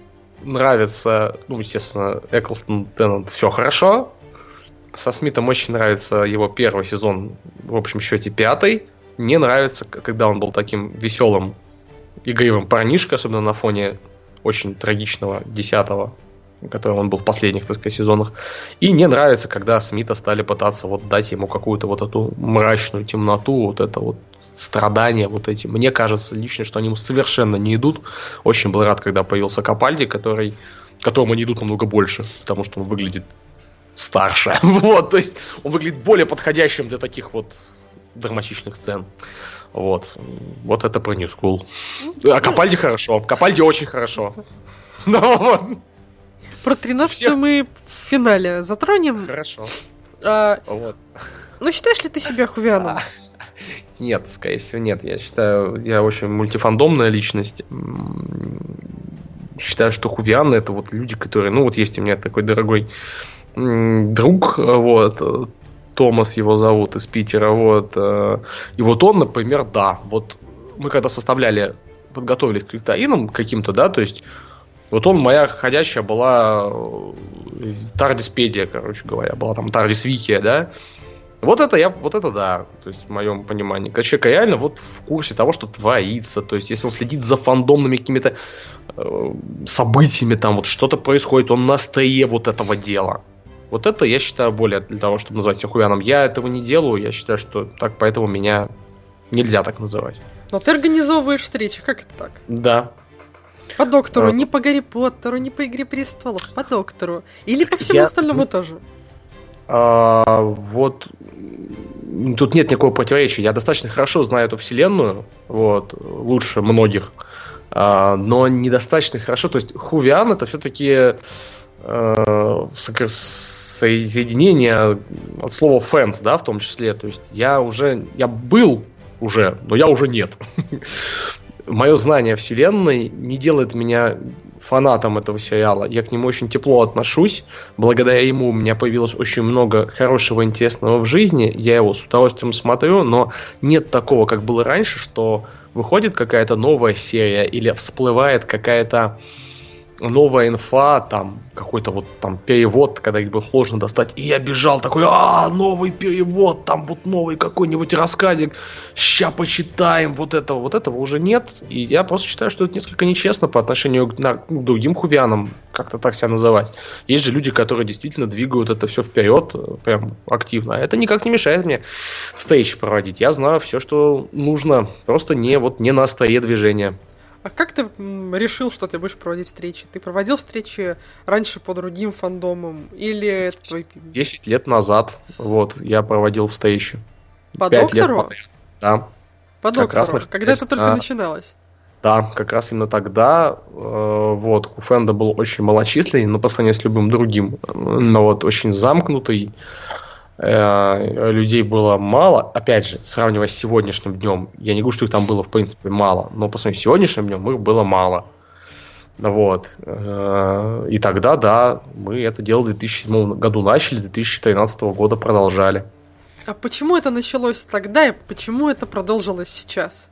нравится, ну, естественно, Эклстон Теннант все хорошо. Со Смитом очень нравится его первый сезон, в общем счете пятый. Не нравится, когда он был таким веселым, игривым парнишкой, особенно на фоне очень трагичного десятого которым он был в последних, так сказать, сезонах. И не нравится, когда Смита стали пытаться вот дать ему какую-то вот эту мрачную темноту, вот это вот страдания вот эти. Мне кажется лично, что они ему совершенно не идут. Очень был рад, когда появился Капальди, который, которому они идут намного больше, потому что он выглядит старше. вот, то есть он выглядит более подходящим для таких вот драматичных сцен. Вот. Вот это про New School. А Капальди хорошо. Капальди очень хорошо. Ну, вот. Про 13 Всех... мы в финале затронем. Хорошо. А, вот. Ну, считаешь ли ты себя Хувианом? Нет, скорее всего, нет. Я считаю, я очень мультифандомная личность. Считаю, что Хувианы это вот люди, которые... Ну, вот есть у меня такой дорогой друг, вот, Томас его зовут из Питера, вот. Э, и вот он, например, да, вот мы когда составляли, подготовились к викторинам каким-то, да, то есть вот он, моя ходящая была э, Тардиспедия, короче говоря, была там Тардисвикия, да. Вот это я, вот это да, то есть в моем понимании. Когда человек реально вот в курсе того, что творится, то есть если он следит за фандомными какими-то э, событиями, там вот что-то происходит, он на стае вот этого дела. Вот это я считаю более для того, чтобы назвать себя хуяном. Я этого не делаю, я считаю, что так, поэтому меня нельзя так называть. Но ты организовываешь встречи, как это так? Да, по доктору, а... не по Гарри Поттеру, не по Игре престолов, по доктору. Или по всему Я... остальному тоже. А, вот тут нет никакого противоречия. Я достаточно хорошо знаю эту вселенную, вот, лучше многих, а, но недостаточно хорошо. То есть Хувиан это все-таки а, соединение от слова fans, да, в том числе. То есть я уже, я был уже, но я уже нет. мое знание вселенной не делает меня фанатом этого сериала. Я к нему очень тепло отношусь. Благодаря ему у меня появилось очень много хорошего, интересного в жизни. Я его с удовольствием смотрю, но нет такого, как было раньше, что выходит какая-то новая серия или всплывает какая-то новая инфа, там какой-то вот там перевод, когда их было сложно достать, и я бежал такой, а, новый перевод, там вот новый какой-нибудь рассказик, ща почитаем, вот этого, вот этого уже нет, и я просто считаю, что это несколько нечестно по отношению к, на, к другим хувианам, как-то так себя называть. Есть же люди, которые действительно двигают это все вперед, прям активно, а это никак не мешает мне встречи проводить, я знаю все, что нужно, просто не вот не на острие движения. А как ты решил, что ты будешь проводить встречи? Ты проводил встречи раньше по другим фандомам? Или это твой... 10 лет назад, вот, я проводил встречи. По доктору? Лет да. По как доктору, раз, когда это только а, начиналось? Да, как раз именно тогда, э, вот, Куфенда был очень малочисленный, но по сравнению с любым другим, но вот очень замкнутый, Э, людей было мало. Опять же, сравнивая с сегодняшним днем, я не говорю, что их там было в принципе мало, но по сравнению с сегодняшним днем их было мало. Вот. Э, и тогда, да, мы это дело в 2007 году начали, 2013 года продолжали. А почему это началось тогда и почему это продолжилось сейчас?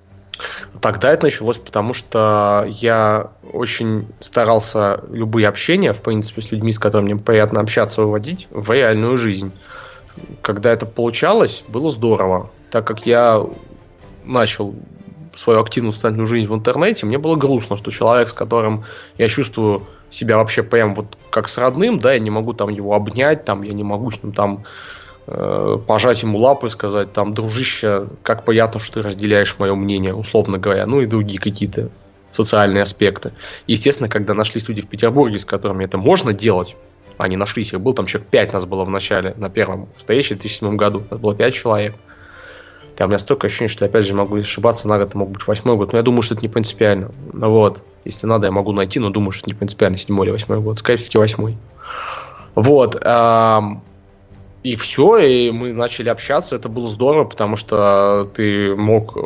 Тогда это началось, потому что я очень старался любые общения, в принципе, с людьми, с которыми мне приятно общаться, выводить в реальную жизнь когда это получалось, было здорово. Так как я начал свою активную социальную жизнь в интернете, мне было грустно, что человек, с которым я чувствую себя вообще прям вот как с родным, да, я не могу там его обнять, там, я не могу с ним там э, пожать ему лапу и сказать, там, дружище, как приятно, что ты разделяешь мое мнение, условно говоря, ну и другие какие-то социальные аспекты. Естественно, когда нашлись люди в Петербурге, с которыми это можно делать, Они нашлись, их был там человек 5 нас было в начале, на первом встрече в 2007 году. Это было 5 человек. Там у меня столько ощущений, что опять же могу ошибаться, на год мог быть восьмой год, но я думаю, что это не принципиально. Вот. Если надо, я могу найти, но думаю, что это не принципиально, седьмой или восьмой год. Скорее всего, восьмой. Вот. И все, и мы начали общаться, это было здорово, потому что ты мог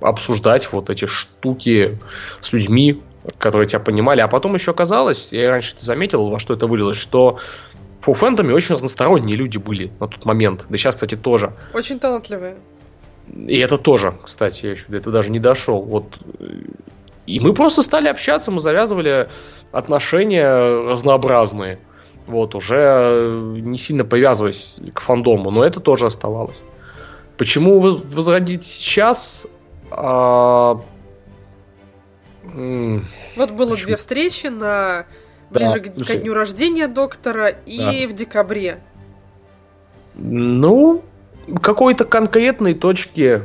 обсуждать вот эти штуки с людьми, которые тебя понимали. А потом еще оказалось, я раньше заметил, во что это вылилось, что по фэндами очень разносторонние люди были на тот момент. Да сейчас, кстати, тоже. Очень талантливые. И это тоже, кстати, я еще до этого даже не дошел. Вот. И мы просто стали общаться, мы завязывали отношения разнообразные. Вот, уже не сильно привязываясь к фандому, но это тоже оставалось. Почему возродить сейчас? А... Вот было две встречи на ближе да, к, ко дню рождения доктора и да. в декабре. Ну, какой-то конкретной точки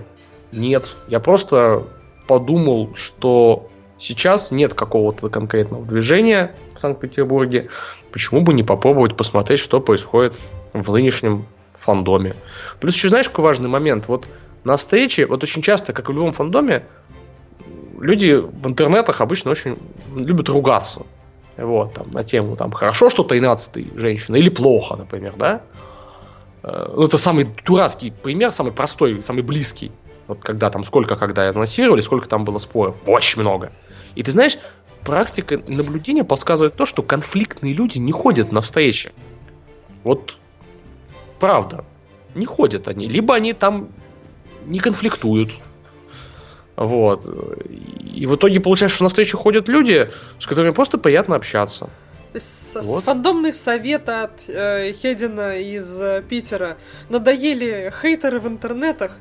нет. Я просто подумал, что сейчас нет какого-то конкретного движения в Санкт-Петербурге. Почему бы не попробовать посмотреть, что происходит в нынешнем фандоме? Плюс еще знаешь, какой важный момент? Вот на встрече, вот очень часто, как и в любом фандоме, люди в интернетах обычно очень любят ругаться. Вот, там, на тему, там, хорошо, что 13 женщина, или плохо, например, да? Э, ну, это самый дурацкий пример, самый простой, самый близкий. Вот когда там, сколько когда анонсировали, сколько там было споров. Очень много. И ты знаешь, практика наблюдения подсказывает то, что конфликтные люди не ходят на встречи. Вот правда. Не ходят они. Либо они там не конфликтуют. Вот. И в итоге получается, что на встречу ходят люди, с которыми просто приятно общаться. Вот. Фандомный совет от э, Хедина из э, Питера. Надоели хейтеры в интернетах.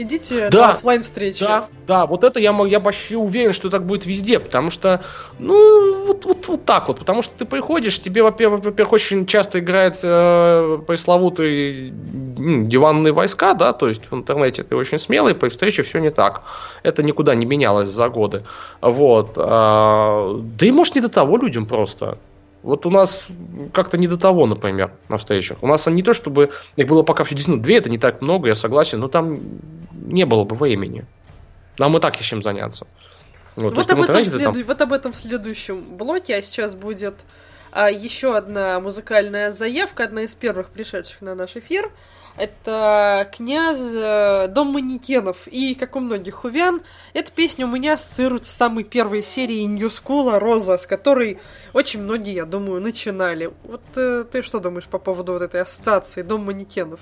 Идите да, на офлайн встречи. Да, да, вот это я, я почти уверен, что так будет везде, потому что, ну, вот, вот, вот так вот, потому что ты приходишь, тебе, во-первых, очень часто играет э, пресловутые ну, диванные войска, да, то есть в интернете ты очень смелый, при встрече все не так. Это никуда не менялось за годы. Вот. А, да и может не до того людям просто. Вот у нас как-то не до того, например, на встречах. У нас не то, чтобы их было пока все действительно две, это не так много, я согласен, но там не было бы времени. Нам и так есть чем заняться. Вот, вот, об, этом следу... там... вот об этом в следующем блоке, а сейчас будет а, еще одна музыкальная заявка, одна из первых пришедших на наш эфир. Это князь э, Дом манекенов. И, как у многих хувян, эта песня у меня ассоциируется с самой первой серии New School Роза, с которой очень многие, я думаю, начинали. Вот э, ты что думаешь по поводу вот этой ассоциации Дом манекенов?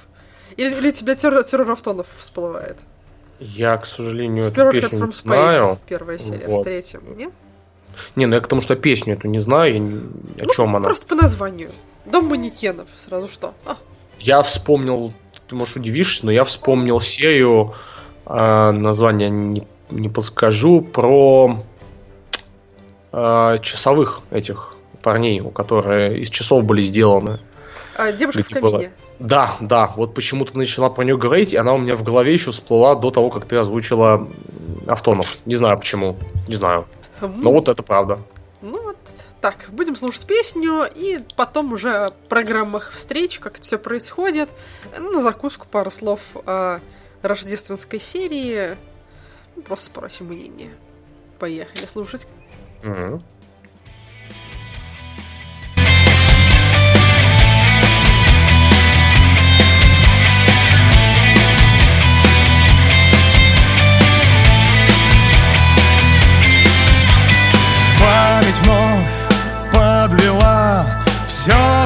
Или, или тебя террор, террор автонов всплывает? Я, к сожалению, эту песню from Space, знаю. первая серия, вот. с третьим, нет? Не, ну я к тому, что песню эту не знаю, я не... о ну, чем она. Просто по названию. Дом манекенов, сразу что? А. Я вспомнил, ты, можешь, удивишься, но я вспомнил серию, э, название не, не подскажу, про э, часовых этих парней, у которых из часов были сделаны. А, девушка в камине. Было... Да, да, вот почему-то начала про нее говорить, и она у меня в голове еще всплыла до того, как ты озвучила Автонов. Не знаю почему, не знаю. Но вот это правда. Так, будем слушать песню, и потом уже о программах встреч, как это все происходит. На закуску пару слов о рождественской серии. Просто спросим мнение. Поехали слушать. Угу.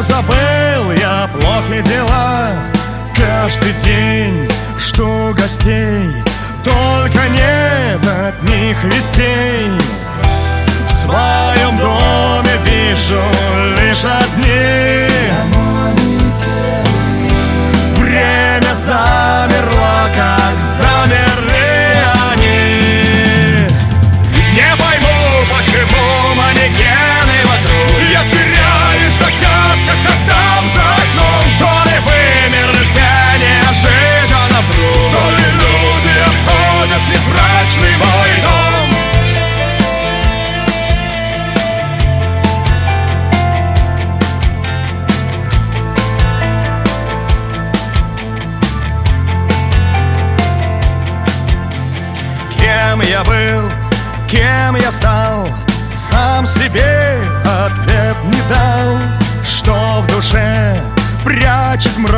Забыл я, плохи дела. Каждый день жду гостей Только нет от них вестей. В своем доме вижу лишь одни. Время замерло, Красный мой дом Кем я был, кем я стал Сам себе ответ не дал. Что в душе прячет мрак?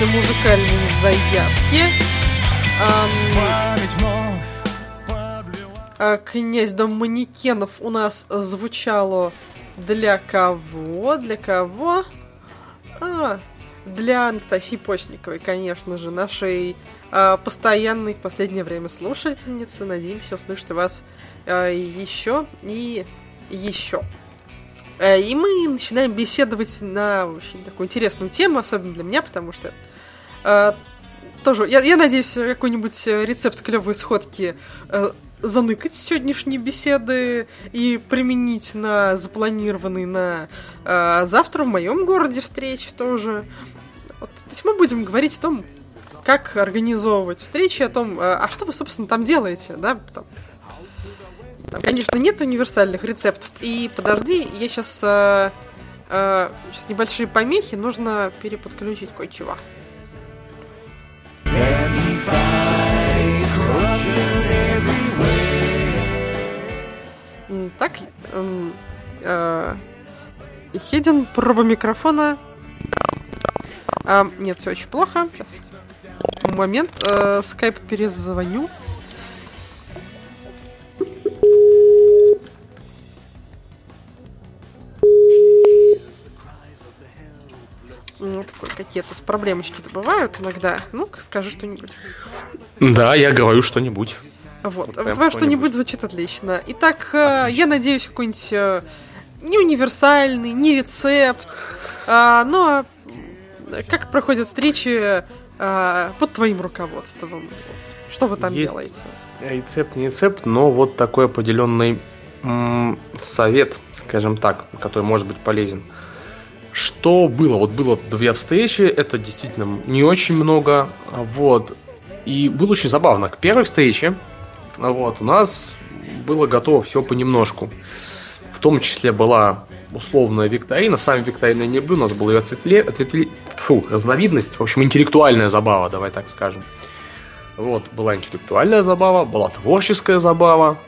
После музыкальной заявки. А, Князь Дом манекенов у нас звучало для кого? Для кого? А, для Анастасии Почниковой, конечно же, нашей а, постоянной в последнее время слушательницы. Надеемся услышать вас а, еще и еще. Э, И мы начинаем беседовать на очень такую интересную тему, особенно для меня, потому что э, тоже, я, я надеюсь, какой-нибудь э, рецепт клевой сходки э, заныкать сегодняшние беседы и применить на запланированный на э, завтра в моем городе встречи тоже. Вот, то есть мы будем говорить о том, как организовывать встречи, о том, э, а что вы, собственно, там делаете, да, там, там, конечно, нет универсальных рецептов. И подожди, я сейчас, сейчас небольшие помехи, нужно переподключить кое-чего. Так, м, э, проба микрофона. А, нет, все очень плохо. Сейчас. Момент. э, скайп перезвоню. Ну, такой, какие тут проблемочки-то бывают иногда. Ну-ка, скажи что-нибудь. Да, я говорю что-нибудь. Вот, Вот а твое что-нибудь. звучит отлично. Итак, э, я надеюсь, какой-нибудь э, не универсальный, не рецепт, а, но э, как проходят встречи э, под твоим руководством? Что вы там Есть. делаете? Рецепт не рецепт, но вот такой определенный совет, скажем так, который может быть полезен. Что было? Вот было две встречи, это действительно не очень много, вот. И было очень забавно. К первой встрече, вот, у нас было готово все понемножку. В том числе была условная викторина. Сами викторины не были, у нас была ее ответвле, ответвле- фу, разновидность, в общем, интеллектуальная забава, давай так скажем. Вот, была интеллектуальная забава, была творческая забава,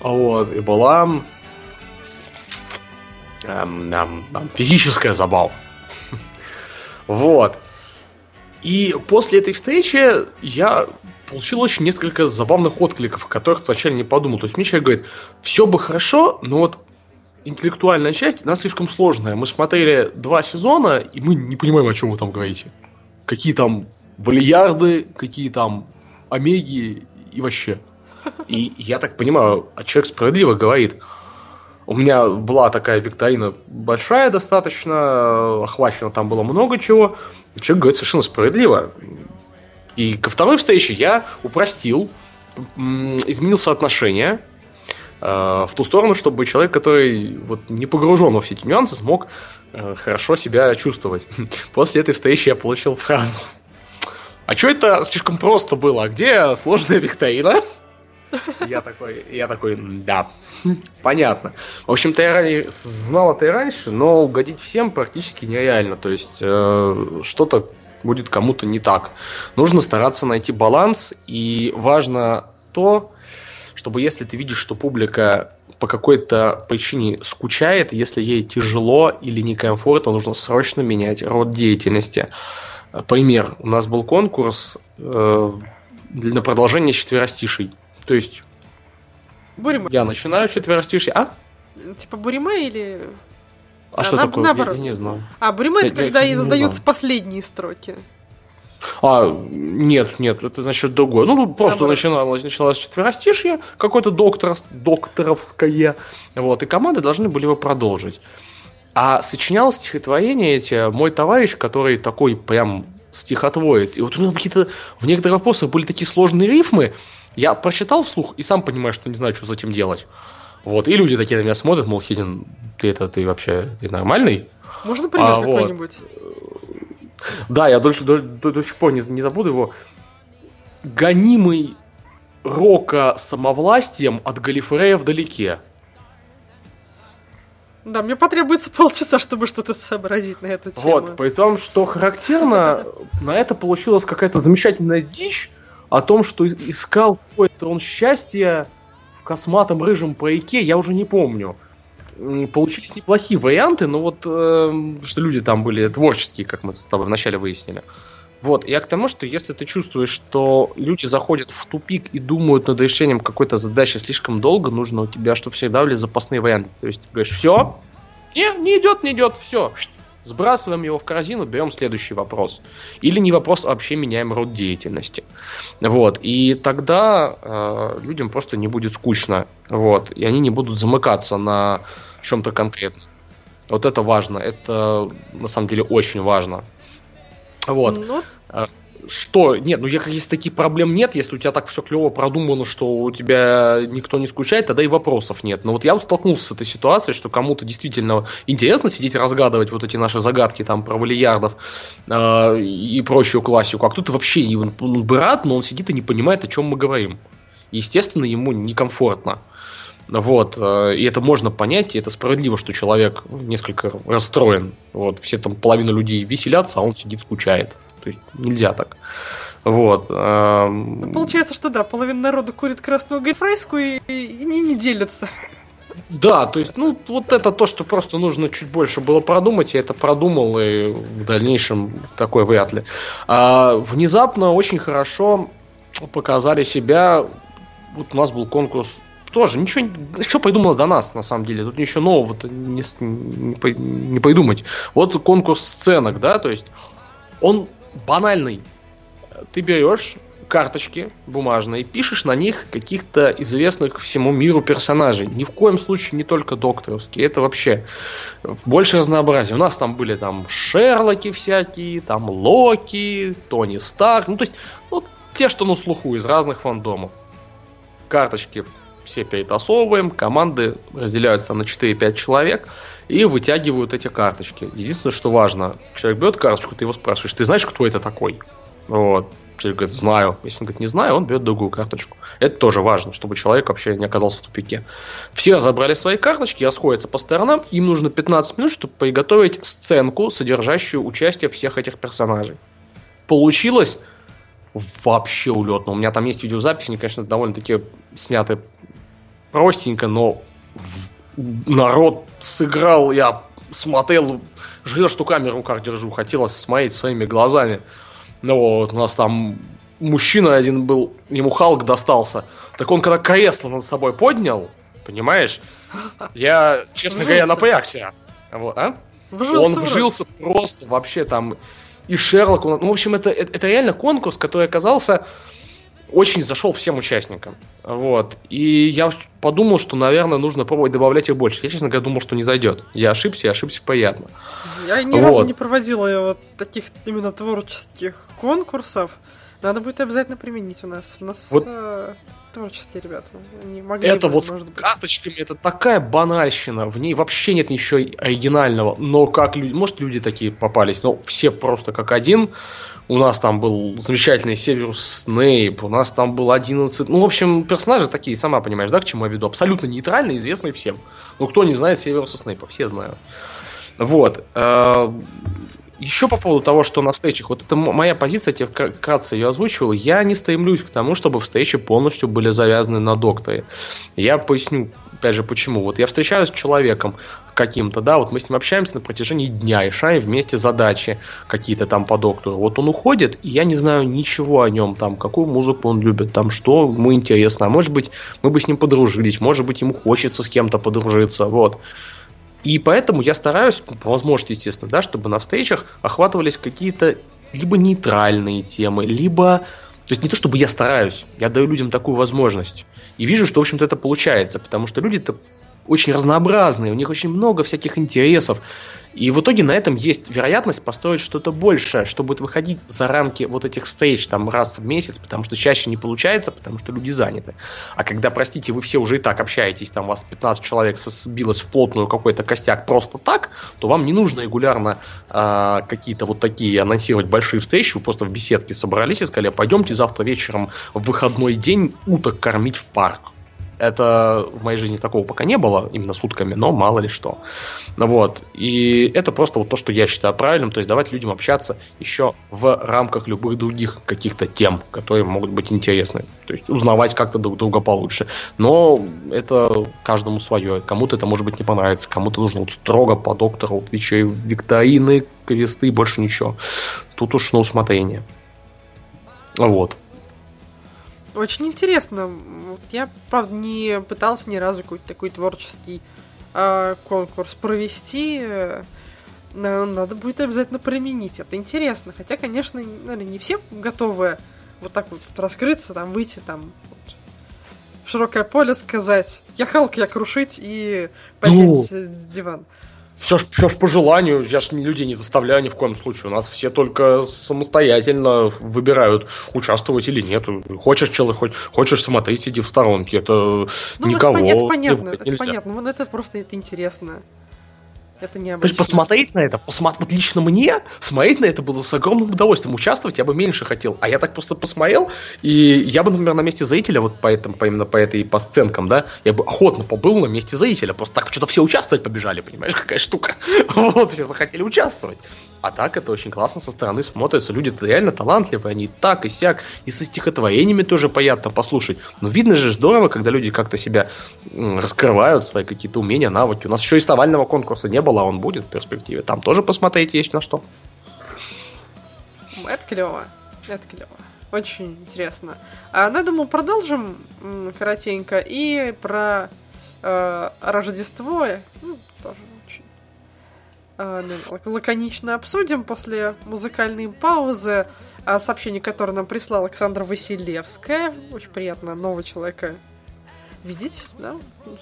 вот, и была эм, эм, эм, физическая забава. Вот. И после этой встречи я получил очень несколько забавных откликов, о которых вначале не подумал. То есть мне человек говорит, все бы хорошо, но вот интеллектуальная часть, она слишком сложная. Мы смотрели два сезона, и мы не понимаем, о чем вы там говорите. Какие там валиярды, какие там омеги и вообще. И я так понимаю, а человек справедливо говорит. У меня была такая викторина большая достаточно, охвачено там было много чего. Человек говорит совершенно справедливо. И ко второй встрече я упростил, изменил соотношение э, в ту сторону, чтобы человек, который вот не погружен во все эти нюансы, смог э, хорошо себя чувствовать. После этой встречи я получил фразу. А что это слишком просто было? А где сложная викторина? Я такой, я такой, да, понятно. В общем-то, я знал это и раньше, но угодить всем практически нереально. То есть э, что-то будет кому-то не так. Нужно стараться найти баланс, и важно то, чтобы если ты видишь, что публика по какой-то причине скучает, если ей тяжело или некомфортно, нужно срочно менять род деятельности. Пример. У нас был конкурс э, на продолжение четверостишей. То есть Бурима. я начинаю четверостишие, а? Типа Бурима или... А, а что на, такое? Наоборот. Я, я не знаю. А Бурима это когда я, задаются последние строки. А, нет, нет, это значит другое. Ну, просто Наоборот. начиналось, началось четверостишье, какое-то доктор, докторовское, вот, и команды должны были его продолжить. А сочинял стихотворение эти мой товарищ, который такой прям стихотворец. И вот у него какие-то в некоторых вопросах были такие сложные рифмы, я прочитал вслух и сам понимаю, что не знаю, что с этим делать. Вот, и люди такие на меня смотрят, мол, Хидин, ты это, ты вообще, ты нормальный? Можно пример а, какой-нибудь? Да, я до, до, до, до сих пор не, не забуду его. Гонимый рока самовластием от Галифрея вдалеке. Да, мне потребуется полчаса, чтобы что-то сообразить на эту тему. Вот, при том, что характерно, на это получилась какая-то замечательная дичь, о том, что искал какое-то он счастье в косматом рыжем парике, я уже не помню. Получились неплохие варианты, но вот э, что люди там были творческие, как мы с тобой вначале выяснили. Вот, я к тому, что если ты чувствуешь, что люди заходят в тупик и думают над решением какой-то задачи слишком долго, нужно у тебя, чтобы всегда были запасные варианты. То есть ты говоришь, все, не, не идет, не идет, все, Сбрасываем его в корзину, берем следующий вопрос. Или не вопрос, а вообще меняем род деятельности. Вот. И тогда э, людям просто не будет скучно. Вот. И они не будут замыкаться на чем-то конкретном. Вот это важно. Это на самом деле очень важно. Вот. Ну, что, нет, ну если таких проблем нет, если у тебя так все клево продумано, что у тебя никто не скучает, тогда и вопросов нет. Но вот я столкнулся с этой ситуацией, что кому-то действительно интересно сидеть разгадывать вот эти наши загадки там про валиярдов э, и прочую классику, а кто-то вообще он, он бы но он сидит и не понимает, о чем мы говорим. Естественно, ему некомфортно. Вот, э, и это можно понять, и это справедливо, что человек несколько расстроен. Вот, все там половина людей веселятся, а он сидит, скучает. То есть нельзя так. Вот. Ну, получается, что да, половина народа курит красную гайфрейску и, и не, не делятся. Да, то есть, ну, вот это то, что просто нужно чуть больше было продумать, я это продумал, и в дальнейшем такое вряд ли. А, внезапно очень хорошо показали себя. Вот у нас был конкурс тоже ничего, все придумано до нас, на самом деле. Тут ничего нового-то не, не, не придумать. Вот конкурс сценок, да, то есть он банальный. Ты берешь карточки бумажные, пишешь на них каких-то известных всему миру персонажей. Ни в коем случае не только докторовские. Это вообще больше разнообразия. У нас там были там Шерлоки всякие, там Локи, Тони Старк. Ну, то есть, вот те, что на слуху из разных фандомов. Карточки все перетасовываем, команды разделяются на 4-5 человек и вытягивают эти карточки. Единственное, что важно, человек берет карточку, ты его спрашиваешь, ты знаешь, кто это такой? Вот. Человек говорит, знаю. Если он говорит, не знаю, он берет другую карточку. Это тоже важно, чтобы человек вообще не оказался в тупике. Все разобрали свои карточки, расходятся по сторонам. Им нужно 15 минут, чтобы приготовить сценку, содержащую участие всех этих персонажей. Получилось вообще улетно. У меня там есть видеозаписи, они, конечно, довольно-таки сняты простенько, но народ сыграл, я смотрел, жалел, что камеру в руках держу, хотелось смотреть своими глазами. Ну вот, у нас там мужчина один был, ему Халк достался. Так он когда кресло над собой поднял, понимаешь, я, честно вжился. говоря, напрягся. Вот, а? Вжился он вжился просто вообще там и Шерлок. Ну, в общем, это, это, реально конкурс, который оказался очень зашел всем участникам. Вот. И я подумал, что, наверное, нужно пробовать добавлять их больше. Я, честно говоря, думал, что не зайдет. Я ошибся, я ошибся приятно. Я ни вот. разу не проводила вот таких именно творческих конкурсов. Надо будет обязательно применить у нас. У нас Вот. э, творческие ребята. Они могли Это бы, вот может с быть. карточками, это такая банальщина, в ней вообще нет ничего оригинального, но как люди, может люди такие попались, но все просто как один, у нас там был замечательный Северус Снейп, у нас там был 11, ну, в общем, персонажи такие, сама понимаешь, да, к чему я веду, абсолютно нейтральные, известные всем. Ну, кто не знает Северуса Снейпа, все знают. Вот. Еще по поводу того, что на встречах, вот это моя позиция, я тебе вкра- вкратце ее озвучивал, я не стремлюсь к тому, чтобы встречи полностью были завязаны на докторе. Я поясню, опять же, почему. Вот я встречаюсь с человеком каким-то, да, вот мы с ним общаемся на протяжении дня, решаем вместе задачи какие-то там по доктору. Вот он уходит, и я не знаю ничего о нем, там, какую музыку он любит, там, что ему интересно. А может быть, мы бы с ним подружились, может быть, ему хочется с кем-то подружиться, вот. И поэтому я стараюсь, по возможности, естественно, да, чтобы на встречах охватывались какие-то либо нейтральные темы, либо... То есть не то, чтобы я стараюсь, я даю людям такую возможность. И вижу, что, в общем-то, это получается, потому что люди-то очень разнообразные, у них очень много всяких интересов. И в итоге на этом есть вероятность построить что-то большее, что будет выходить за рамки вот этих встреч там раз в месяц, потому что чаще не получается, потому что люди заняты. А когда, простите, вы все уже и так общаетесь, там вас 15 человек сбилось в плотную какой-то костяк просто так, то вам не нужно регулярно а, какие-то вот такие анонсировать большие встречи, вы просто в беседке собрались и сказали, пойдемте завтра вечером в выходной день уток кормить в парк. Это в моей жизни такого пока не было, именно сутками, но мало ли что. Вот. И это просто вот то, что я считаю правильным, то есть давать людям общаться еще в рамках любых других каких-то тем, которые могут быть интересны. То есть узнавать как-то друг друга получше. Но это каждому свое. Кому-то это может быть не понравится, кому-то нужно вот строго по доктору вот вечерей, викторины, квесты, больше ничего. Тут уж на усмотрение. Вот. Очень интересно. Вот я, правда, не пытался ни разу какой-то такой творческий э, конкурс провести. На- Надо будет обязательно применить. Это интересно. Хотя, конечно, наверное, не все готовы вот так вот раскрыться, там, выйти там вот в широкое поле, сказать «Я Халк, я крушить» и поднять э, диван. Все ж, все ж по желанию, я ж людей не заставляю ни в коем случае. У нас все только самостоятельно выбирают, участвовать или нет. Хочешь человек, хоть, хочешь смотреть, иди в сторонке. Это Ну, никого. это, это понятно, это нельзя. понятно. Вот это просто это интересно. Это То есть необычно. посмотреть на это, посмотреть, вот лично мне, смотреть на это было с огромным удовольствием. Участвовать я бы меньше хотел. А я так просто посмотрел, и я бы, например, на месте зрителя, вот по, этому, по именно по этой по сценкам, да, я бы охотно побыл на месте зрителя. Просто так что-то все участвовать побежали, понимаешь, какая штука. Вот, все захотели участвовать. А так это очень классно со стороны смотрится. Люди реально талантливые, они так и сяк, и со стихотворениями тоже приятно послушать. Но видно же здорово, когда люди как-то себя раскрывают, свои какие-то умения, навыки. У нас еще и рисовального конкурса не было, а он будет в перспективе. Там тоже посмотреть есть на что. Это клево. Это клево. Очень интересно. А, ну, я думаю, продолжим коротенько. И про э, Рождество ну, тоже лаконично обсудим после музыкальной паузы. А, сообщение, которое нам прислала Александра Василевская. Очень приятно нового человека видеть, да,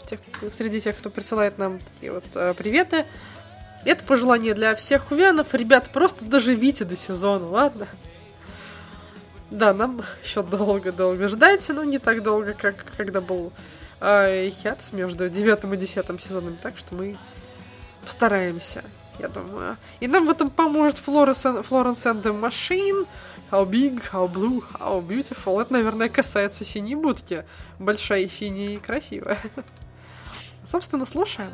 тех- среди тех, кто присылает нам такие вот э, приветы. Это пожелание для всех хувянов. Ребят, просто доживите до сезона, ладно? Да, нам еще долго-долго ждать, но не так долго, как когда был э, хиатус между девятым и десятым сезоном, так что мы постараемся, я думаю. И нам в этом поможет Florence and, the Machine. How big, how blue, how beautiful. Это, наверное, касается синей будки. Большая, синяя и красивая. Собственно, слушаем.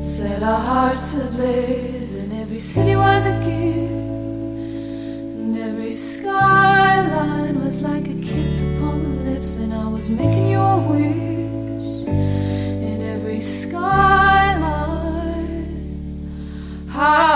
Set our hearts ablaze, city was a gift. And every skyline was like a kiss upon the lips, and I was making you a wish. In every skyline, how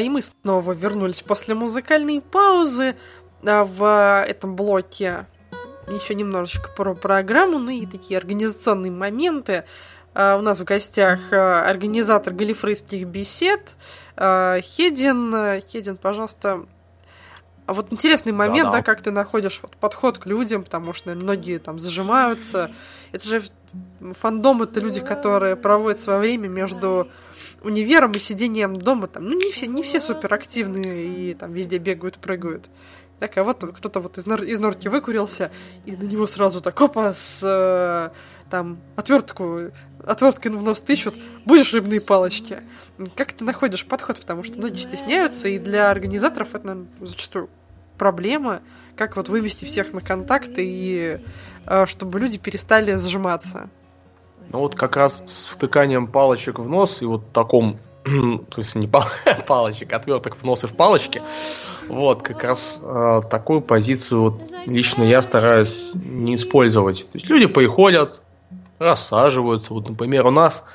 и мы снова вернулись после музыкальной паузы а, в этом блоке. Еще немножечко про программу, ну и такие организационные моменты. А, У нас в гостях а, организатор галифрейских бесед а, Хедин. Хедин, пожалуйста, а вот интересный момент, Да-да. да, как ты находишь вот подход к людям, потому что наверное, многие там зажимаются. Это же фандом это люди, которые проводят свое время между универом и сидением дома. Там, ну, не все, не все суперактивные и там везде бегают, прыгают. Так, а вот кто-то вот из, нор- из норки выкурился, и на него сразу так, опа, с э, там отвертку, отверткой в нос тычут, будешь рыбные палочки. Как ты находишь подход? Потому что многие стесняются, и для организаторов это наверное, зачастую проблема, как вот вывести всех на контакты и э, чтобы люди перестали зажиматься. Ну вот как раз с втыканием палочек в нос и вот таком, то есть не пал- палочек, отверток в нос и в палочки, вот как раз э, такую позицию вот лично я стараюсь не использовать. То есть люди приходят, рассаживаются. Вот, например, у нас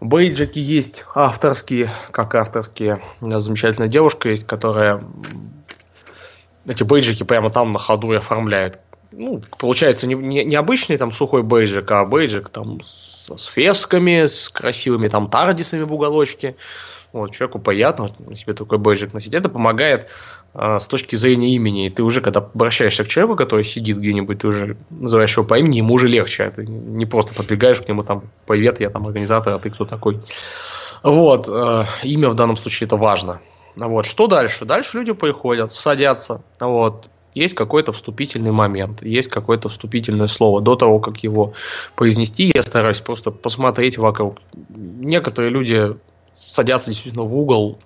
бейджики есть авторские, как авторские. У нас замечательная девушка есть, которая эти бейджики прямо там на ходу и оформляет. Ну, получается, не, не, не обычный там сухой бейджик, а бейджик там с, с фесками, с красивыми там тардисами в уголочке. Вот, человеку приятно себе такой бейджик носить. Это помогает а, с точки зрения имени. Ты уже, когда обращаешься к человеку, который сидит где-нибудь, ты уже называешь его по имени, ему уже легче. Ты не просто подбегаешь к нему там, привет, я там организатор, а ты кто такой. Вот, э, имя в данном случае это важно. Вот, что дальше? Дальше люди приходят, садятся, вот, есть какой-то вступительный момент, есть какое-то вступительное слово. До того, как его произнести, я стараюсь просто посмотреть вокруг. Некоторые люди садятся действительно в угол,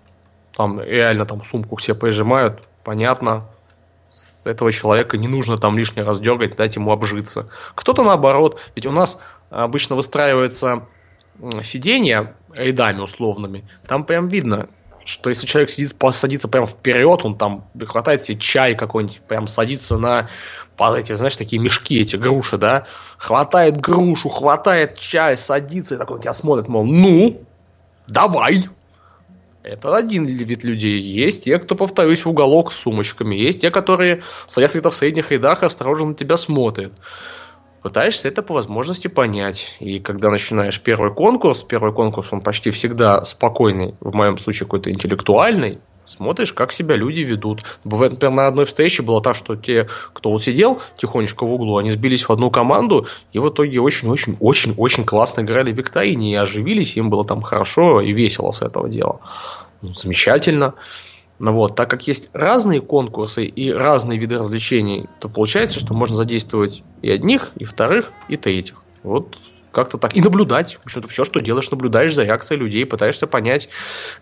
там реально там сумку все прижимают, понятно, этого человека не нужно там лишний раз дергать, дать ему обжиться. Кто-то наоборот, ведь у нас обычно выстраивается сиденье рядами условными, там прям видно, что если человек сидит, садится прям вперед, он там хватает себе чай какой-нибудь, прям садится на эти, знаешь, такие мешки, эти груши, да, хватает грушу, хватает чай, садится, и такой на тебя смотрит, мол, ну, давай. Это один вид людей. Есть те, кто, повторюсь, в уголок с сумочками. Есть те, которые садятся где-то в средних рядах и осторожно на тебя смотрят. Пытаешься это по возможности понять. И когда начинаешь первый конкурс, первый конкурс, он почти всегда спокойный, в моем случае какой-то интеллектуальный, смотришь, как себя люди ведут. Бывает, например, на одной встрече было так, что те, кто вот сидел тихонечко в углу, они сбились в одну команду, и в итоге очень-очень-очень-очень классно играли в викторине, и оживились, им было там хорошо и весело с этого дела. Ну, замечательно. Ну вот, так как есть разные конкурсы и разные виды развлечений, то получается, что можно задействовать и одних, и вторых, и третьих. Вот как-то так. И наблюдать. Что-то все, что делаешь, наблюдаешь за реакцией людей, пытаешься понять,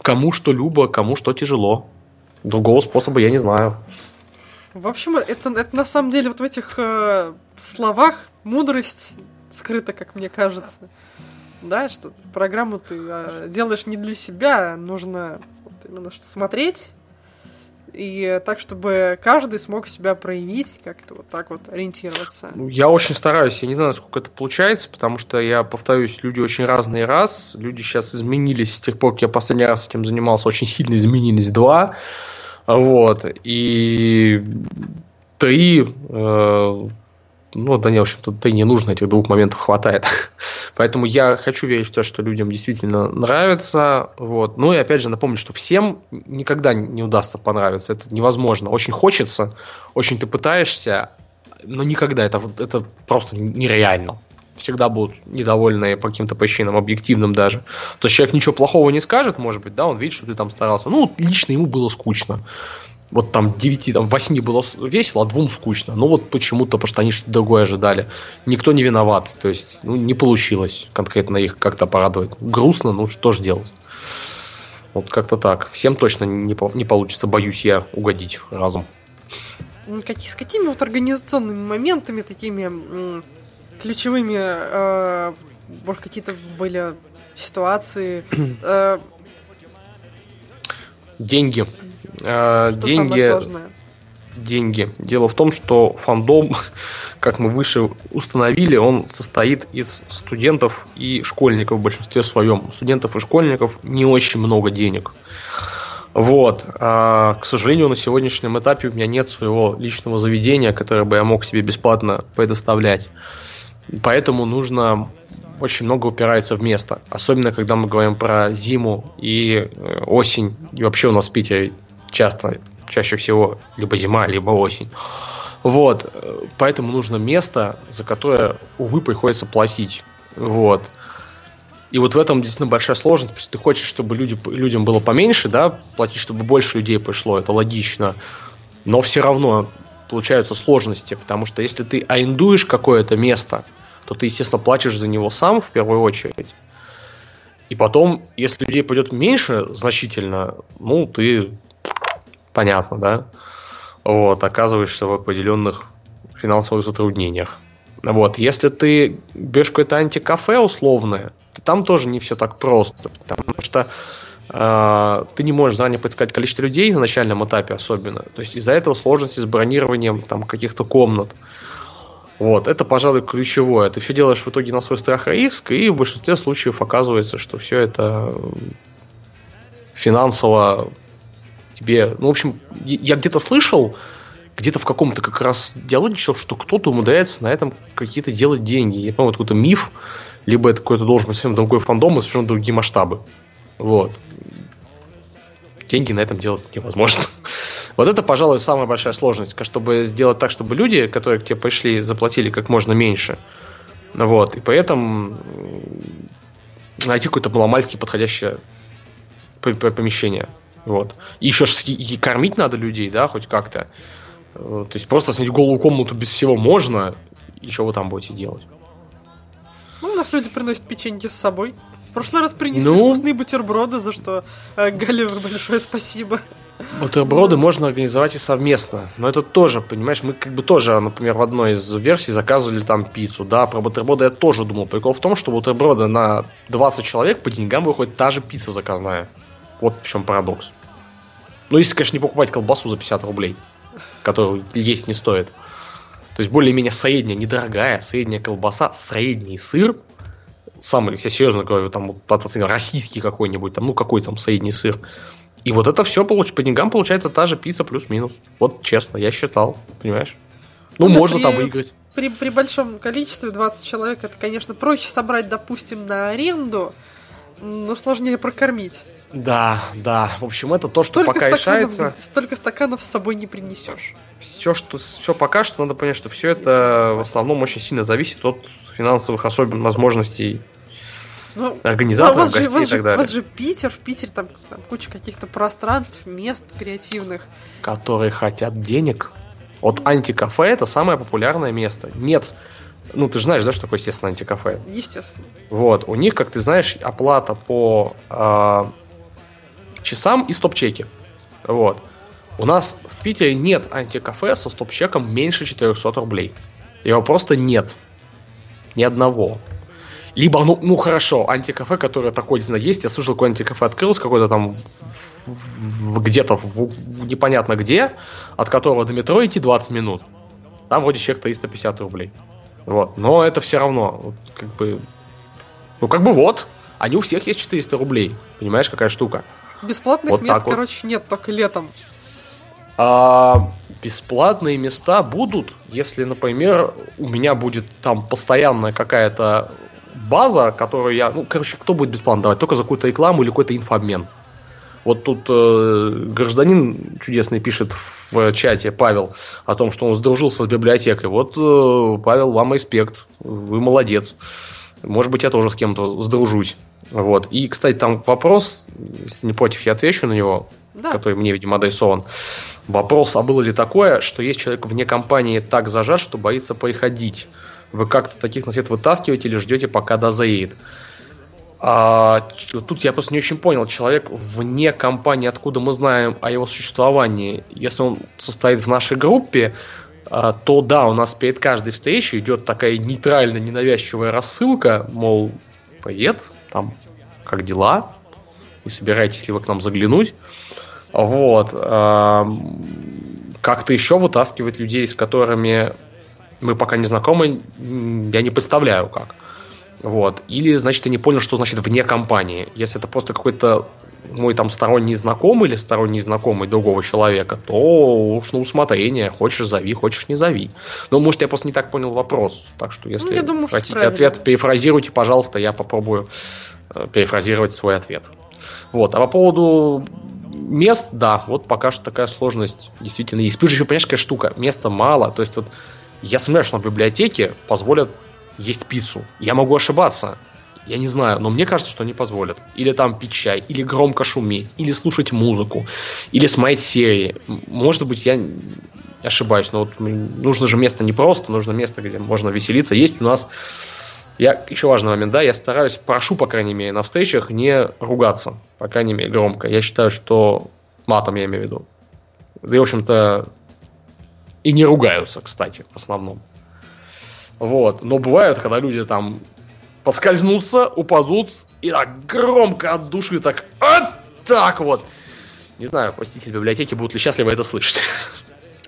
кому что любо, кому что тяжело. Другого способа я не знаю. В общем, это, это на самом деле вот в этих э, словах мудрость скрыта, как мне кажется. Да, что программу ты э, делаешь не для себя, нужно вот именно что смотреть и так, чтобы каждый смог себя проявить, как-то вот так вот ориентироваться. Ну, Я очень стараюсь, я не знаю, сколько это получается, потому что я повторюсь, люди очень разные раз, люди сейчас изменились с тех пор, как я последний раз этим занимался, очень сильно изменились два, вот, и три, э, ну, да не, в общем-то, три не нужно, этих двух моментов хватает. Поэтому я хочу верить в то, что людям действительно нравится. Вот. Ну и опять же напомню, что всем никогда не удастся понравиться. Это невозможно. Очень хочется, очень ты пытаешься, но никогда это, это просто нереально. Всегда будут недовольны по каким-то причинам, объективным даже. То есть человек ничего плохого не скажет, может быть, да, он видит, что ты там старался. Ну, лично ему было скучно вот там 9, там 8 было весело, а двум скучно. Ну вот почему-то, потому что они что-то другое ожидали. Никто не виноват. То есть, ну, не получилось конкретно их как-то порадовать. Грустно, ну что ж делать. Вот как-то так. Всем точно не, не получится, боюсь я, угодить разом. С какими вот организационными моментами, такими ключевыми, э, может, какие-то были ситуации, э, Деньги. Э, деньги. деньги. Дело в том, что фандом, как мы выше установили, он состоит из студентов и школьников в большинстве своем. У студентов и школьников не очень много денег. Вот. А, к сожалению, на сегодняшнем этапе у меня нет своего личного заведения, которое бы я мог себе бесплатно предоставлять. Поэтому нужно очень много упирается в место. Особенно, когда мы говорим про зиму и э, осень. И вообще у нас в Питере часто, чаще всего, либо зима, либо осень. Вот. Поэтому нужно место, за которое, увы, приходится платить. Вот. И вот в этом действительно большая сложность, потому что ты хочешь, чтобы люди, людям было поменьше, да, платить, чтобы больше людей пришло, это логично. Но все равно получаются сложности, потому что если ты арендуешь какое-то место, то ты, естественно, платишь за него сам в первую очередь. И потом, если людей пойдет меньше значительно, ну, ты, понятно, да, вот, оказываешься в определенных финансовых затруднениях. Вот, если ты берешь какое-то антикафе условное, там тоже не все так просто, потому что э, ты не можешь заранее предсказать количество людей на начальном этапе особенно. То есть из-за этого сложности с бронированием там каких-то комнат. Вот, это, пожалуй, ключевое. Ты все делаешь в итоге на свой страх и риск, и в большинстве случаев оказывается, что все это финансово тебе... Ну, в общем, я где-то слышал, где-то в каком-то как раз диалоге читал, что кто-то умудряется на этом какие-то делать деньги. Я помню, это какой-то миф, либо это какой-то должен быть совсем другой фандом и совершенно другие масштабы. Вот. Деньги на этом делать невозможно. Вот это, пожалуй, самая большая сложность, чтобы сделать так, чтобы люди, которые к тебе пришли, заплатили как можно меньше. Вот. И поэтому найти какое-то маломальски подходящее помещение. Вот. И еще и кормить надо людей, да, хоть как-то. Э, то есть просто снять голую комнату без всего можно, и что вы там будете делать? Ну, у нас люди приносят печеньки с собой. В прошлый раз принесли ну... вкусные бутерброды, за что э, Галивер большое спасибо. Бутерброды можно организовать и совместно. Но это тоже, понимаешь, мы как бы тоже, например, в одной из версий заказывали там пиццу. Да, про бутерброды я тоже думал. Прикол в том, что бутерброды на 20 человек по деньгам выходит та же пицца заказная. Вот в чем парадокс. Ну, если, конечно, не покупать колбасу за 50 рублей, которую есть не стоит. То есть более-менее средняя, недорогая, средняя колбаса, средний сыр, самый, если я серьезно говорю, там, вот, российский какой-нибудь, там, ну, какой там средний сыр. И вот это все получ... по деньгам получается та же пицца плюс-минус. Вот честно, я считал, понимаешь? Ну, ну можно при, там выиграть. При, при большом количестве, 20 человек, это, конечно, проще собрать, допустим, на аренду, но сложнее прокормить. Да, да. В общем, это то, что столько пока стаканов, решается. Столько стаканов с собой не принесешь. Все, что, все пока что надо понять, что все это в основном очень сильно зависит от финансовых особенностей, возможностей ну, организаторов, вас гостей же, вас и так далее. Вас же Питер, в Питере там, там куча каких-то пространств, мест креативных. Которые хотят денег. Вот антикафе это самое популярное место. Нет ну, ты же знаешь, да, что такое, естественно, антикафе? Естественно. Вот. У них, как ты знаешь, оплата по э, часам и стоп-чеки. Вот. У нас в Питере нет антикафе со стоп-чеком меньше 400 рублей. Его просто нет. Ни одного. Либо, ну, ну хорошо, антикафе, которое такое, не знаю, есть. Я слышал, какое антикафе открылось, какое-то там где-то непонятно где, от которого до метро идти 20 минут. Там вроде чек 350 рублей. Вот. Но это все равно, как бы, ну как бы вот, они у всех есть 400 рублей. Понимаешь, какая штука? Бесплатных вот мест, короче, вот. нет, только летом. А, бесплатные места будут, если, например, у меня будет там постоянная какая-то база, которую я... Ну, короче, кто будет бесплатно давать? Только за какую-то рекламу или какой-то инфообмен. Вот тут э, гражданин чудесный пишет в чате, Павел, о том, что он сдружился с библиотекой. Вот, э, Павел, вам респект. Вы молодец. Может быть, я тоже с кем-то сдружусь. Вот. И, кстати, там вопрос, если не против, я отвечу на него, да. который мне, видимо, адресован. Вопрос, а было ли такое, что есть человек вне компании так зажат, что боится приходить? Вы как-то таких на свет вытаскиваете или ждете, пока дозреет? А, тут я просто не очень понял. Человек вне компании, откуда мы знаем о его существовании, если он состоит в нашей группе, то да, у нас перед каждой встречей идет такая нейтрально ненавязчивая рассылка, мол, привет, там, как дела, не собираетесь ли вы к нам заглянуть. Вот. как-то еще вытаскивать людей, с которыми мы пока не знакомы, я не представляю как. Вот. Или, значит, я не понял, что значит вне компании. Если это просто какой-то мой там сторонний знакомый или сторонний знакомый другого человека, то уж на усмотрение. Хочешь зови, хочешь не зови. Но, может, я просто не так понял вопрос. Так что, если ну, думаю, хотите что ответ, перефразируйте, пожалуйста, я попробую э, перефразировать свой ответ. Вот. А по поводу мест, да, вот пока что такая сложность действительно есть. Плюс еще, понимаешь, какая штука, места мало. То есть вот я сомневаюсь, что на библиотеке позволят есть пиццу. Я могу ошибаться. Я не знаю, но мне кажется, что они позволят. Или там пить чай, или громко шуметь, или слушать музыку, или смотреть серии. Может быть, я ошибаюсь, но вот нужно же место не просто, нужно место, где можно веселиться. Есть у нас я, еще важный момент, да, я стараюсь, прошу, по крайней мере, на встречах не ругаться, по крайней мере, громко. Я считаю, что матом я имею в виду. Да и, в общем-то, и не ругаются, кстати, в основном. Вот. Но бывают, когда люди там поскользнутся, упадут и так громко от души так вот так вот. Не знаю, посетители библиотеки будут ли счастливы это слышать.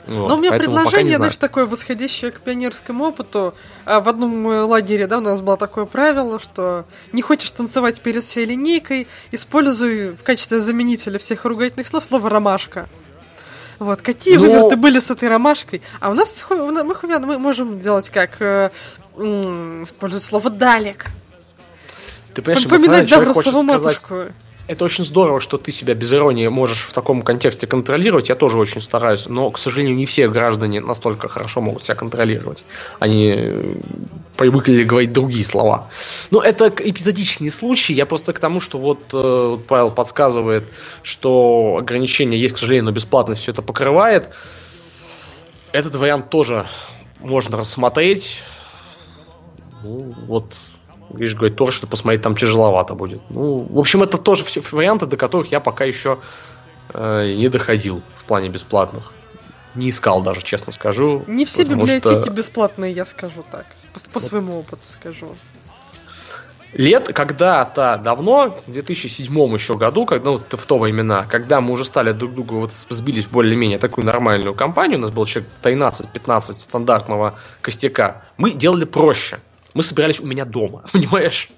Вот, Но у меня предложение, знаешь, такое восходящее к пионерскому опыту. А в одном э, лагере, да, у нас было такое правило, что не хочешь танцевать перед всей линейкой, используй в качестве заменителя всех ругательных слов слово «ромашка». Вот, какие Но... выверты были с этой ромашкой. А у нас мы, мы можем делать как? Э, использовать слово «далек». Ты понимаешь, Поминать Даврусову матушку это очень здорово, что ты себя без иронии можешь в таком контексте контролировать. Я тоже очень стараюсь, но, к сожалению, не все граждане настолько хорошо могут себя контролировать. Они э, привыкли говорить другие слова. Но это эпизодичный случай. Я просто к тому, что вот, э, вот Павел подсказывает, что ограничения есть, к сожалению, но бесплатность все это покрывает. Этот вариант тоже можно рассмотреть. Ну, вот Видишь, говорит, тоже что посмотреть там тяжеловато будет. Ну, в общем, это тоже все варианты, до которых я пока еще э, не доходил в плане бесплатных. Не искал даже, честно скажу. Не все библиотеки что... бесплатные, я скажу так. По, по своему опыту скажу. Лет когда-то давно, в 2007 еще году, когда ну, в то времена, когда мы уже стали друг друга вот сбились более-менее такую нормальную компанию, у нас было человек 13-15 стандартного костяка, мы делали проще мы собирались у меня дома, понимаешь?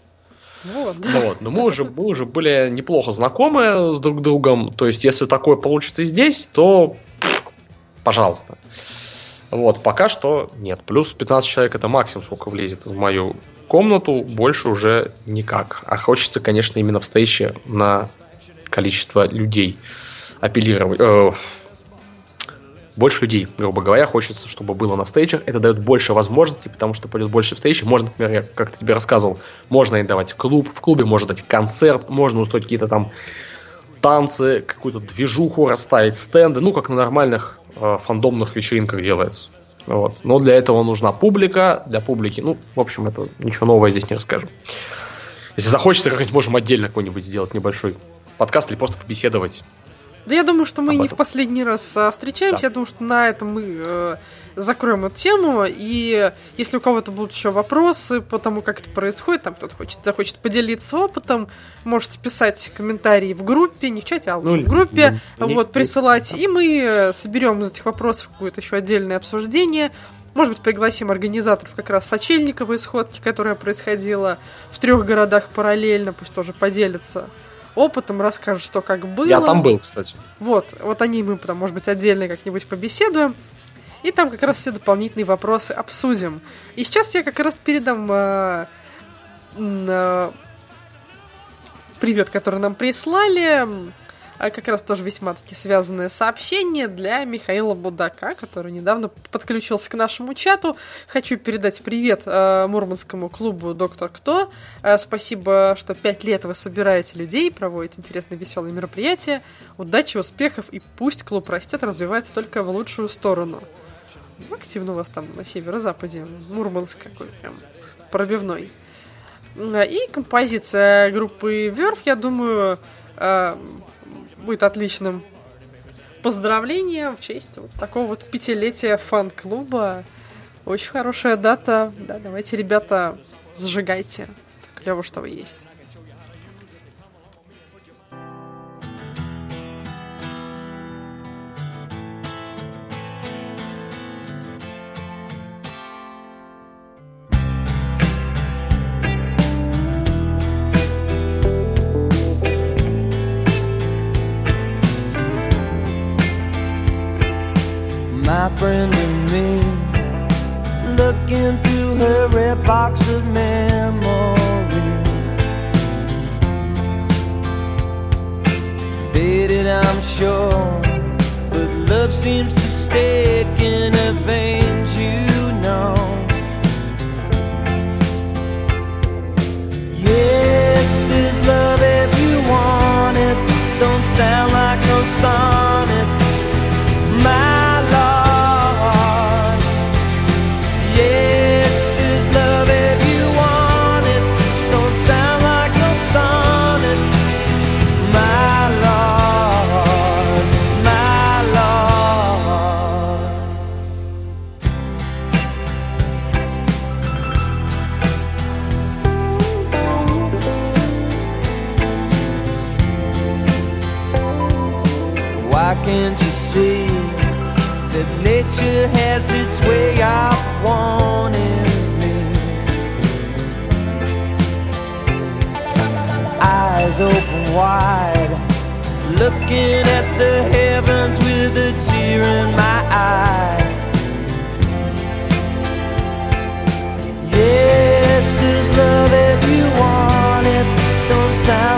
Вот, да. вот. Но мы уже, мы уже были неплохо знакомы с друг другом. То есть, если такое получится здесь, то пожалуйста. Вот, пока что нет. Плюс 15 человек это максимум, сколько влезет в мою комнату, больше уже никак. А хочется, конечно, именно встречи на количество людей апеллировать, э, больше людей, грубо говоря, хочется, чтобы было на встречах. Это дает больше возможностей, потому что пойдет больше встреч. Можно, например, я как тебе рассказывал, можно и давать клуб, в клубе можно дать концерт, можно устроить какие-то там танцы, какую-то движуху, расставить стенды, ну, как на нормальных э, фандомных вечеринках делается. Вот. Но для этого нужна публика, для публики, ну, в общем, это ничего нового здесь не расскажу. Если захочется, как-нибудь можем отдельно какой-нибудь сделать небольшой подкаст или просто побеседовать да я думаю, что мы не в последний раз а, встречаемся. Да. Я думаю, что на этом мы э, закроем эту тему. И если у кого-то будут еще вопросы по тому, как это происходит, там кто-то хочет, захочет поделиться опытом, можете писать комментарии в группе, не в чате, а лучше ну, в группе, ну, вот, не, присылать. Не, и мы э, соберем из этих вопросов какое-то еще отдельное обсуждение. Может быть, пригласим организаторов как раз Сочельниковой сходки, которая происходила в трех городах параллельно, пусть тоже поделятся опытом, расскажет, что как было. Я там был, кстати. Вот, вот они мы потом, может быть, отдельно как-нибудь побеседуем. И там как раз все дополнительные вопросы обсудим. И сейчас я как раз передам э, э, привет, который нам прислали как раз тоже весьма таки связанное сообщение для Михаила Будака, который недавно подключился к нашему чату. Хочу передать привет э, Мурманскому клубу «Доктор Кто». Э, спасибо, что пять лет вы собираете людей, проводите интересные веселые мероприятия. Удачи, успехов и пусть клуб растет, развивается только в лучшую сторону. Активно у вас там на северо-западе. Мурманск какой прям пробивной. И композиция группы Верф, я думаю, э, будет отличным поздравлением в честь вот такого вот пятилетия фан-клуба. Очень хорошая дата. Да, давайте, ребята, зажигайте. Клево, что вы есть. I'm sure, but love seems to stick in a vein. wide, looking at the heavens with a tear in my eye. Yes, there's love if you want it. Don't sound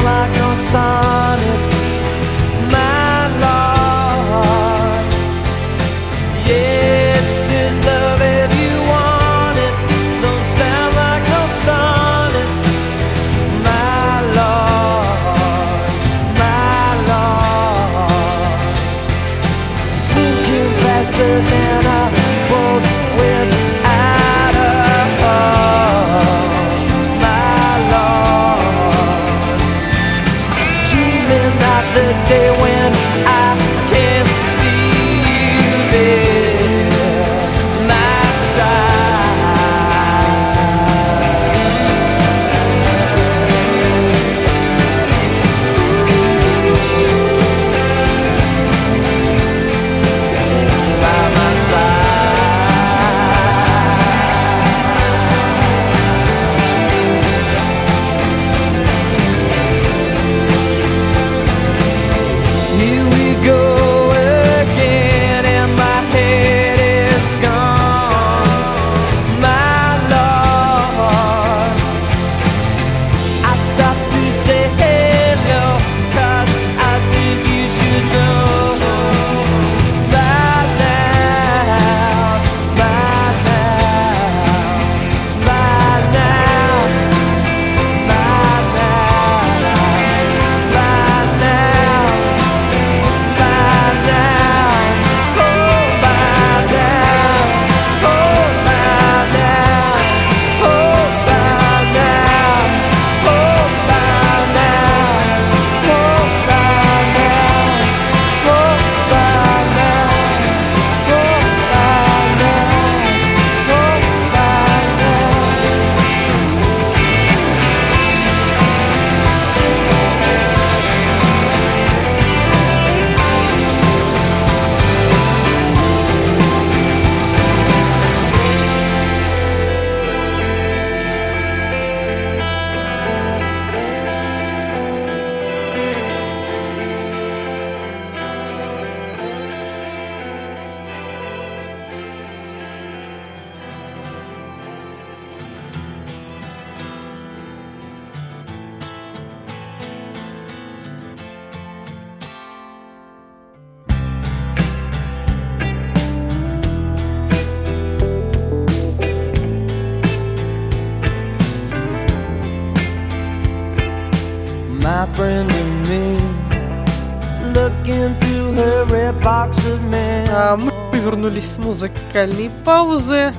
музыкальной паузы,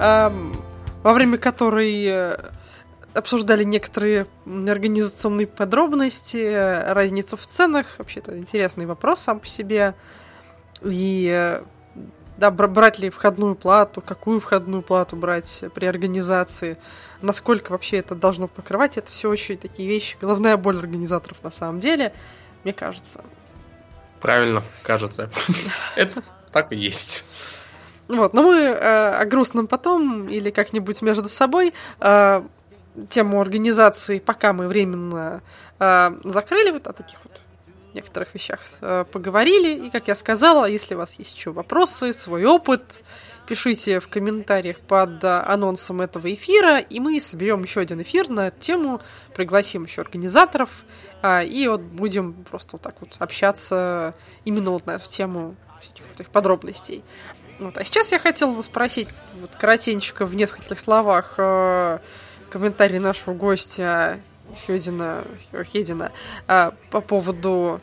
эм, во время которой э, обсуждали некоторые организационные подробности, э, разницу в ценах. Вообще-то интересный вопрос сам по себе. И э, да, брать ли входную плату, какую входную плату брать при организации, насколько вообще это должно покрывать, это все очень такие вещи, главная боль организаторов на самом деле, мне кажется. Правильно, кажется. Это так и есть. Вот, но мы э, о грустном потом или как-нибудь между собой. Э, тему организации пока мы временно э, закрыли вот о таких вот некоторых вещах э, поговорили. И, как я сказала, если у вас есть еще вопросы, свой опыт, пишите в комментариях под э, анонсом этого эфира, и мы соберем еще один эфир на эту тему, пригласим еще организаторов, э, и вот будем просто вот так вот общаться именно вот на эту тему всяких вот их подробностей. Вот. А сейчас я хотела бы спросить вот, коротенько в нескольких словах э, комментарий нашего гостя Хедина, Хедина э, по поводу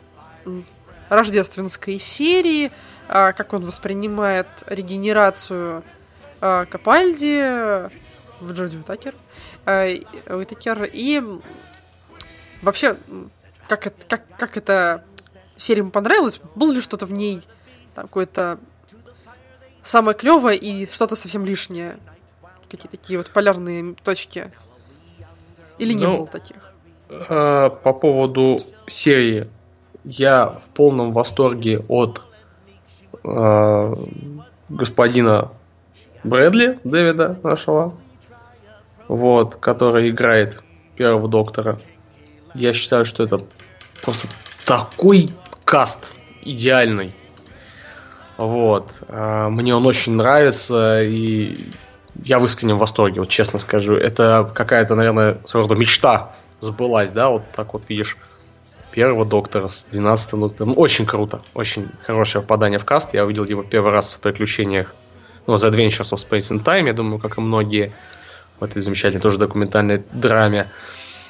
рождественской серии, э, как он воспринимает регенерацию э, Капальди в Джоди Уитакер, э, Уитакер и вообще как это, как, как это серия ему понравилась, было ли что-то в ней какое-то самое клевое и что-то совсем лишнее. Какие такие вот полярные точки. Или не Ну, было таких? Э, По поводу серии. Я в полном восторге от э, господина Брэдли, Дэвида нашего, вот, который играет первого доктора. Я считаю, что это просто такой каст идеальный. Вот. А, Мне он очень нравится, и я в искреннем восторге, вот честно скажу. Это какая-то, наверное, своего рода мечта сбылась, да, вот так вот видишь первого доктора с 12 доктором. Ну, Очень круто, очень хорошее попадание в каст. Я увидел его первый раз в приключениях, ну, The Adventures of Space and Time, я думаю, как и многие в этой замечательной тоже документальной драме.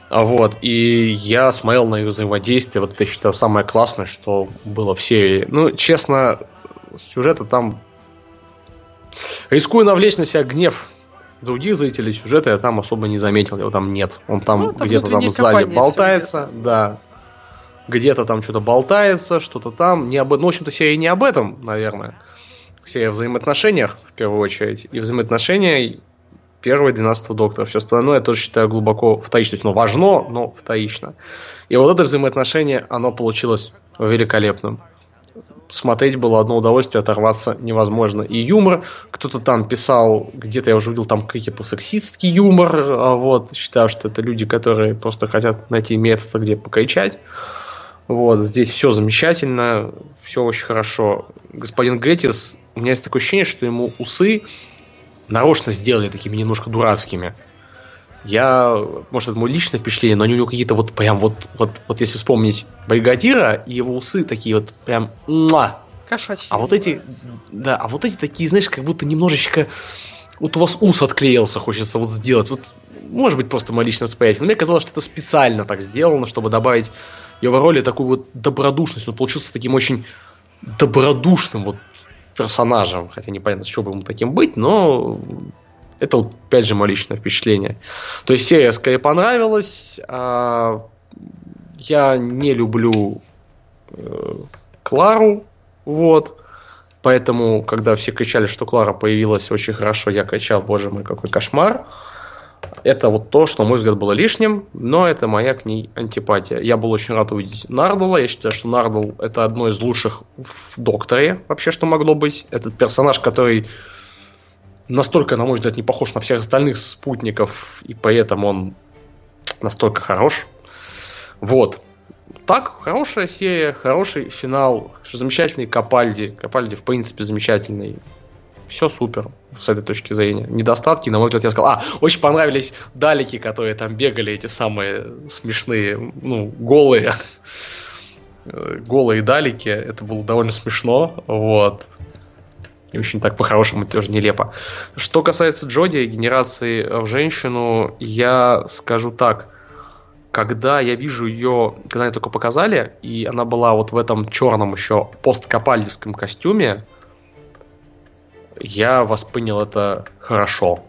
А Вот, и я смотрел на их взаимодействие, вот это я считаю самое классное, что было в серии. Ну, честно, сюжета там... Рискую навлечь на себя гнев других зрителей, сюжета я там особо не заметил, его там нет. Он там Ну, где-то там сзади болтается, да. Где-то там что-то болтается, что-то там. Не об... Ну, в общем-то, серия не об этом, наверное. Серия о взаимоотношениях, в первую очередь. И взаимоотношения первого и 12 доктора. Все остальное я тоже считаю глубоко вторично. То есть, ну, важно, но вторично. И вот это взаимоотношение, оно получилось великолепным. Смотреть было одно удовольствие, оторваться невозможно. И юмор, кто-то там писал, где-то я уже видел там какие-то сексистский юмор, а вот, считаю, что это люди, которые просто хотят найти место, где покричать. Вот, здесь все замечательно, все очень хорошо. Господин Геттис, у меня есть такое ощущение, что ему усы нарочно сделали такими немножко дурацкими. Я, может, это мое личное впечатление, но они у него какие-то вот прям вот, вот, вот если вспомнить бригадира, и его усы такие вот прям муа. Кошачьи. А вот эти, да, а вот эти такие, знаешь, как будто немножечко вот у вас ус отклеился, хочется вот сделать. Вот, может быть, просто мое личное восприятие. Но мне казалось, что это специально так сделано, чтобы добавить его роли такую вот добродушность. Он получился таким очень добродушным вот персонажем. Хотя непонятно, с чего бы ему таким быть, но это опять же, мое личное впечатление. То есть серия скорее понравилась. а я не люблю э, Клару, вот. Поэтому, когда все кричали, что Клара появилась очень хорошо, я кричал, боже мой, какой кошмар. Это вот то, что, на мой взгляд, было лишним, но это моя к ней антипатия. Я был очень рад увидеть Нардула. Я считаю, что Нардул это одно из лучших в Докторе вообще, что могло быть. Этот персонаж, который настолько, на мой взгляд, не похож на всех остальных спутников, и поэтому он настолько хорош. Вот. Так, хорошая серия, хороший финал, замечательный Капальди. Капальди, в принципе, замечательный. Все супер с этой точки зрения. Недостатки, на мой взгляд, я сказал. А, очень понравились далики, которые там бегали, эти самые смешные, ну, голые. голые далики. Это было довольно смешно. Вот. И очень так по-хорошему тоже нелепо. Что касается Джоди, генерации в женщину, я скажу так. Когда я вижу ее, когда ее только показали, и она была вот в этом черном еще посткапальдевском костюме, я воспринял это хорошо.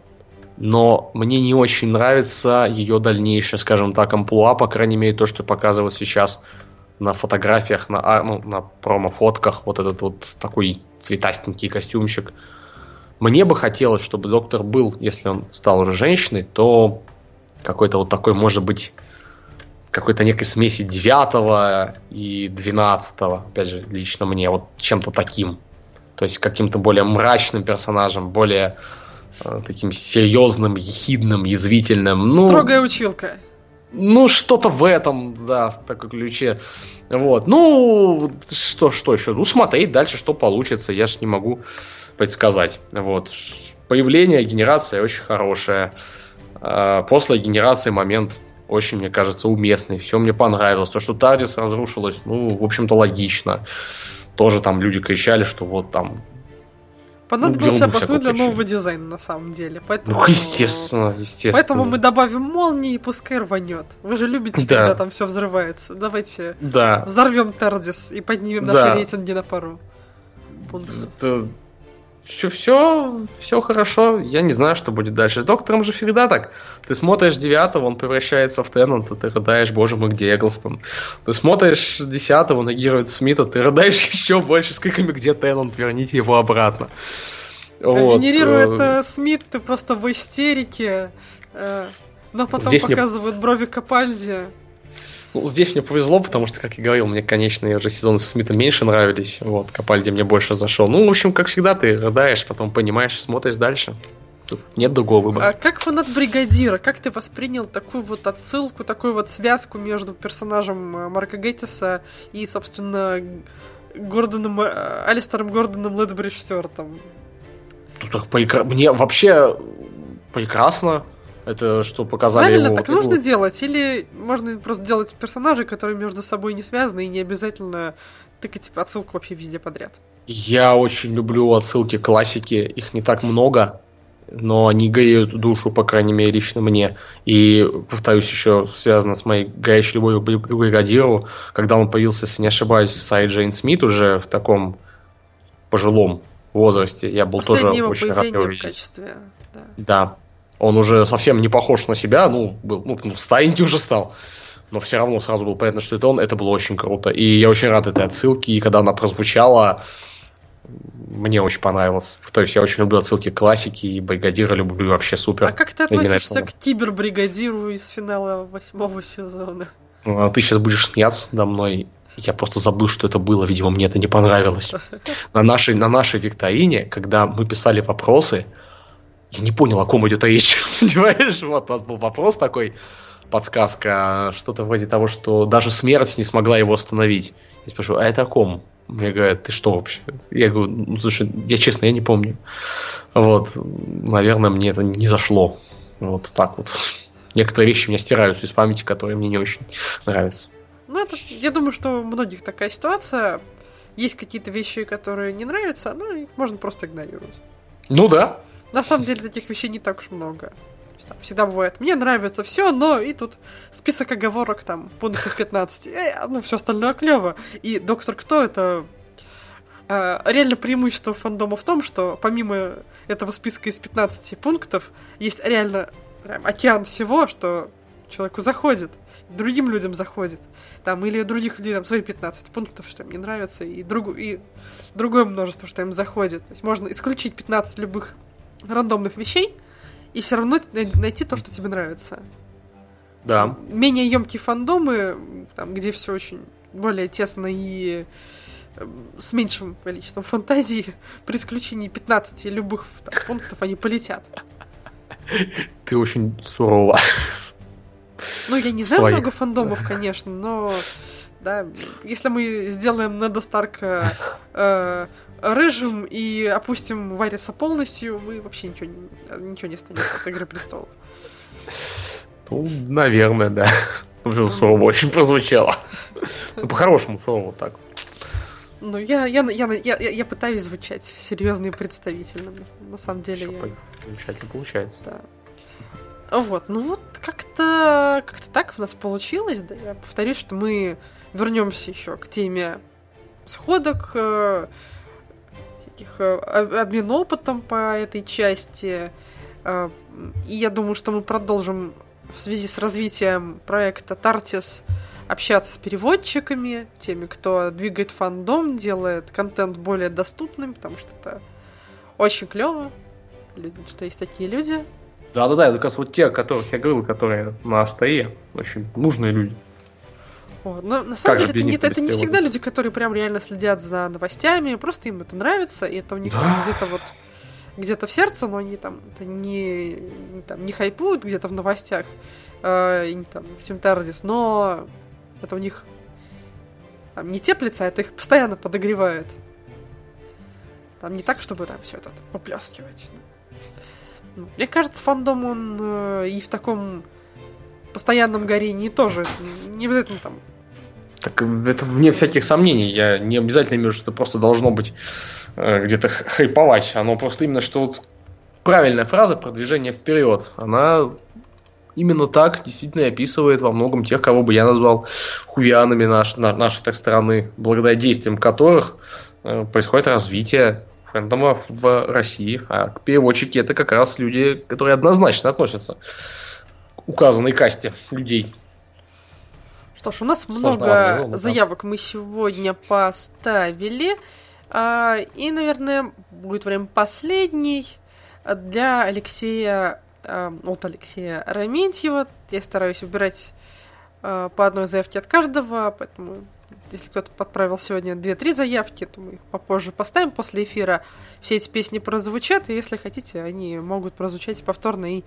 Но мне не очень нравится ее дальнейшее, скажем так, амплуа, по крайней мере, то, что показывают сейчас на фотографиях, на, а, ну, на промо-фотках, вот этот вот такой цветастенький костюмчик. Мне бы хотелось, чтобы доктор был, если он стал уже женщиной, то какой-то вот такой, может быть, какой-то некой смеси 9 и 12 опять же, лично мне, вот чем-то таким. То есть каким-то более мрачным персонажем, более э, таким серьезным, ехидным, язвительным. Ну, Строгая училка. Ну, что-то в этом, да, в такой ключе. Вот. Ну, что, что еще? Ну, смотреть дальше, что получится. Я же не могу предсказать. Вот. Появление, генерация очень хорошая. А, После генерации момент очень, мне кажется, уместный. Все мне понравилось. То, что Тардис разрушилось, ну, в общем-то, логично. Тоже там люди кричали, что вот там Понадобился обоснуть для нового дизайна, на самом деле. Поэтому, Ну, естественно, естественно. Поэтому мы добавим молнии и пускай рванет. Вы же любите, Да. когда там все взрывается. Давайте Да. взорвем Тардис и поднимем наши Да. рейтинги на пару. пунктов. Все, все, все хорошо. Я не знаю, что будет дальше. С доктором же всегда так. Ты смотришь девятого, он превращается в Теннанта, ты рыдаешь, боже мой, где Эглстон. Ты смотришь десятого, нагирует Смита, ты рыдаешь еще больше с криками, где Теннант, верните его обратно. Вот, Регенерирует э, э, Смит, ты просто в истерике. э, но потом Здесь мне- показывают брови Капальди. Ну, здесь мне повезло, потому что, как я говорил, мне конечные уже сезоны со Смитом меньше нравились. Вот, Капальди мне больше зашел. Ну, в общем, как всегда, ты рыдаешь, потом понимаешь смотришь дальше. Тут нет другого выбора. А как фанат Бригадира, как ты воспринял такую вот отсылку, такую вот связку между персонажем э, Марка Геттиса и, собственно, Гордоном, э, Алистером Гордоном Ледбридж Стюартом? Тут так прекра- Мне вообще прекрасно. Это что показали Правильно, его. так нужно делать? Или можно просто делать персонажей, которые между собой не связаны, и не обязательно тыкать отсылку вообще везде подряд? Я очень люблю отсылки к классике. Их не так много, но они греют душу, по крайней мере, лично мне. И, повторюсь, еще связано с моей горячей любовью к Бри- к бригадиру, когда он появился, если не ошибаюсь, в Сай Джейн Смит уже в таком пожилом возрасте. Я был тоже Последнее его очень рад его в видеть. качестве... Да. Да. Он уже совсем не похож на себя, ну, был, ну, ну, старенький уже стал. Но все равно сразу было понятно, что это он. Это было очень круто. И я очень рад этой отсылке. И когда она прозвучала, мне очень понравилось. То есть я очень люблю отсылки к классике, и Бригадира люблю вообще супер. А как ты относишься к кибербригадиру из финала восьмого сезона? А Ты сейчас будешь смеяться надо мной. Я просто забыл, что это было. Видимо, мне это не понравилось. На нашей, на нашей викторине, когда мы писали вопросы, я не понял, о ком идет речь. Понимаешь? Вот у нас был вопрос такой, подсказка, что-то вроде того, что даже смерть не смогла его остановить. Я спрашиваю, а это о ком? Мне говорят, ты что вообще? Я говорю, ну, слушай, я честно, я не помню. Вот, наверное, мне это не зашло. Вот так вот. Некоторые вещи у меня стираются из памяти, которые мне не очень нравятся. Ну, это, я думаю, что у многих такая ситуация. Есть какие-то вещи, которые не нравятся, но их можно просто игнорировать. Ну да, На самом деле таких вещей не так уж много. Всегда бывает, мне нравится все, но и тут список оговорок, там, пунктов 15, э, ну, все остальное клево. И Доктор Кто это э, реально преимущество фандома в том, что помимо этого списка из 15 пунктов, есть реально прям океан всего, что человеку заходит, другим людям заходит. Там, или других людей там свои 15 пунктов, что им не нравится, и, другу, и другое множество, что им заходит. То есть можно исключить 15 любых рандомных вещей и все равно най- найти то, что тебе нравится. да. Менее емкие фандомы, там, где все очень более тесно и э, с меньшим количеством фантазии, при исключении 15 любых там, пунктов они полетят. Ты очень сурова. Ну, я не знаю Своих. много фандомов, конечно, но да, если мы сделаем Неда Старка э, рыжим и опустим Вариса полностью, мы вообще ничего, ничего не останется от Игры Престолов. Ну, наверное, да. Уже сурово очень прозвучало. Ну, по-хорошему сурово так. Ну, я, я, я, я, я, пытаюсь звучать серьезно и представительно, на, самом деле. Я- Замечательно получается. Да. Вот, ну вот как-то как-то так у нас получилось, да. Я повторюсь, что мы вернемся еще к теме сходок, всяких э, об- обмен опытом по этой части. Э, И я думаю, что мы продолжим в связи с развитием проекта Тартис общаться с переводчиками, теми, кто двигает фандом, делает контент более доступным, потому что это очень клево, что есть такие люди. Да-да-да, как раз вот те, о которых я говорил, которые на АСТЕ, очень нужные люди. Вот. Но на самом же деле это не, это не всегда люди, которые прям реально следят за новостями, просто им это нравится, и это у них Да. где-то вот где-то в сердце, но они там это не, не, там, не хайпуют где-то в новостях. э, и не там в Tardis, но это у них там не теплится, а это их постоянно подогревает. Там не так, чтобы там все это поплескивать. Ну, Мне кажется, фандом он э, и в таком постоянном горении тоже. Не обязательно там Так это вне всяких сомнений. Я не обязательно имею, что это просто должно быть э, где-то хайповать. Оно просто именно, что вот правильная фраза продвижение вперед. Она именно так действительно и описывает во многом тех, кого бы я назвал хувианами наш, на- нашей так страны, благодаря действиям которых э, происходит развитие фэндома в России. А переводчики это как раз люди, которые однозначно относятся к указанной касте людей. Что ж, у нас много дело, заявок мы сегодня поставили. А, и, наверное, будет время последний для Алексея, а, от Алексея Раментьева. Я стараюсь выбирать а, по одной заявке от каждого, поэтому если кто-то подправил сегодня 2-3 заявки, то мы их попозже поставим после эфира. Все эти песни прозвучат, и если хотите, они могут прозвучать и повторно и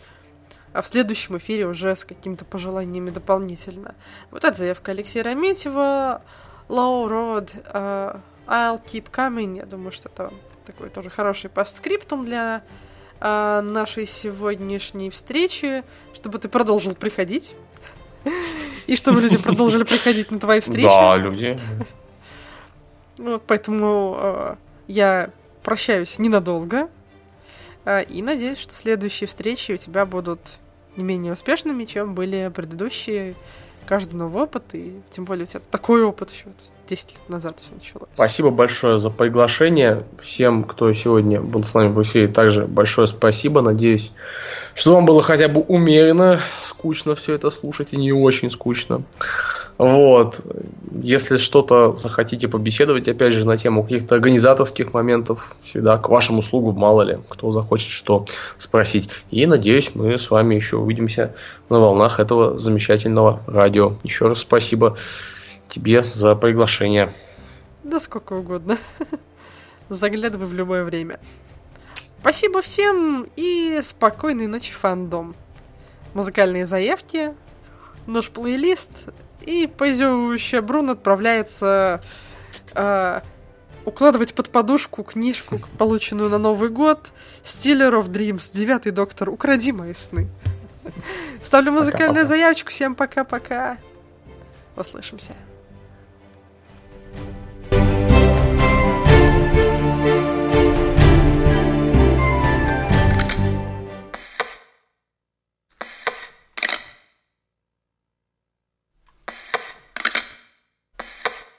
а в следующем эфире уже с какими-то пожеланиями дополнительно. Вот эта заявка Алексея Раметьева. Low Road, uh, I'll Keep Coming. Я думаю, что это такой тоже хороший постскриптум для а, нашей сегодняшней встречи, чтобы ты продолжил приходить. И чтобы люди продолжили приходить на твои встречи. Да, люди. Поэтому э, я прощаюсь ненадолго. Э, и надеюсь, что следующие встречи у тебя будут не менее успешными, чем были предыдущие. Каждый новый опыт, и тем более у тебя такой опыт еще 10 лет назад все началось. Спасибо большое за приглашение. Всем, кто сегодня был с нами в эфире, также большое спасибо. Надеюсь, что вам было хотя бы умеренно скучно все это слушать и не очень скучно. Вот. Если что-то захотите побеседовать, опять же, на тему каких-то организаторских моментов, всегда к вашим услугам, мало ли, кто захочет что спросить. И надеюсь, мы с вами еще увидимся на волнах этого замечательного радио. Еще раз спасибо тебе за приглашение. Да сколько угодно. Заглядывай в любое время. Спасибо всем и спокойной ночи, фандом. Музыкальные заявки, наш плейлист и позевывающая Брун отправляется э, укладывать под подушку книжку, полученную на Новый год, Stealer of Dreams, девятый доктор, укради мои сны. Ставлю музыкальную заявочку, всем пока-пока. Услышимся.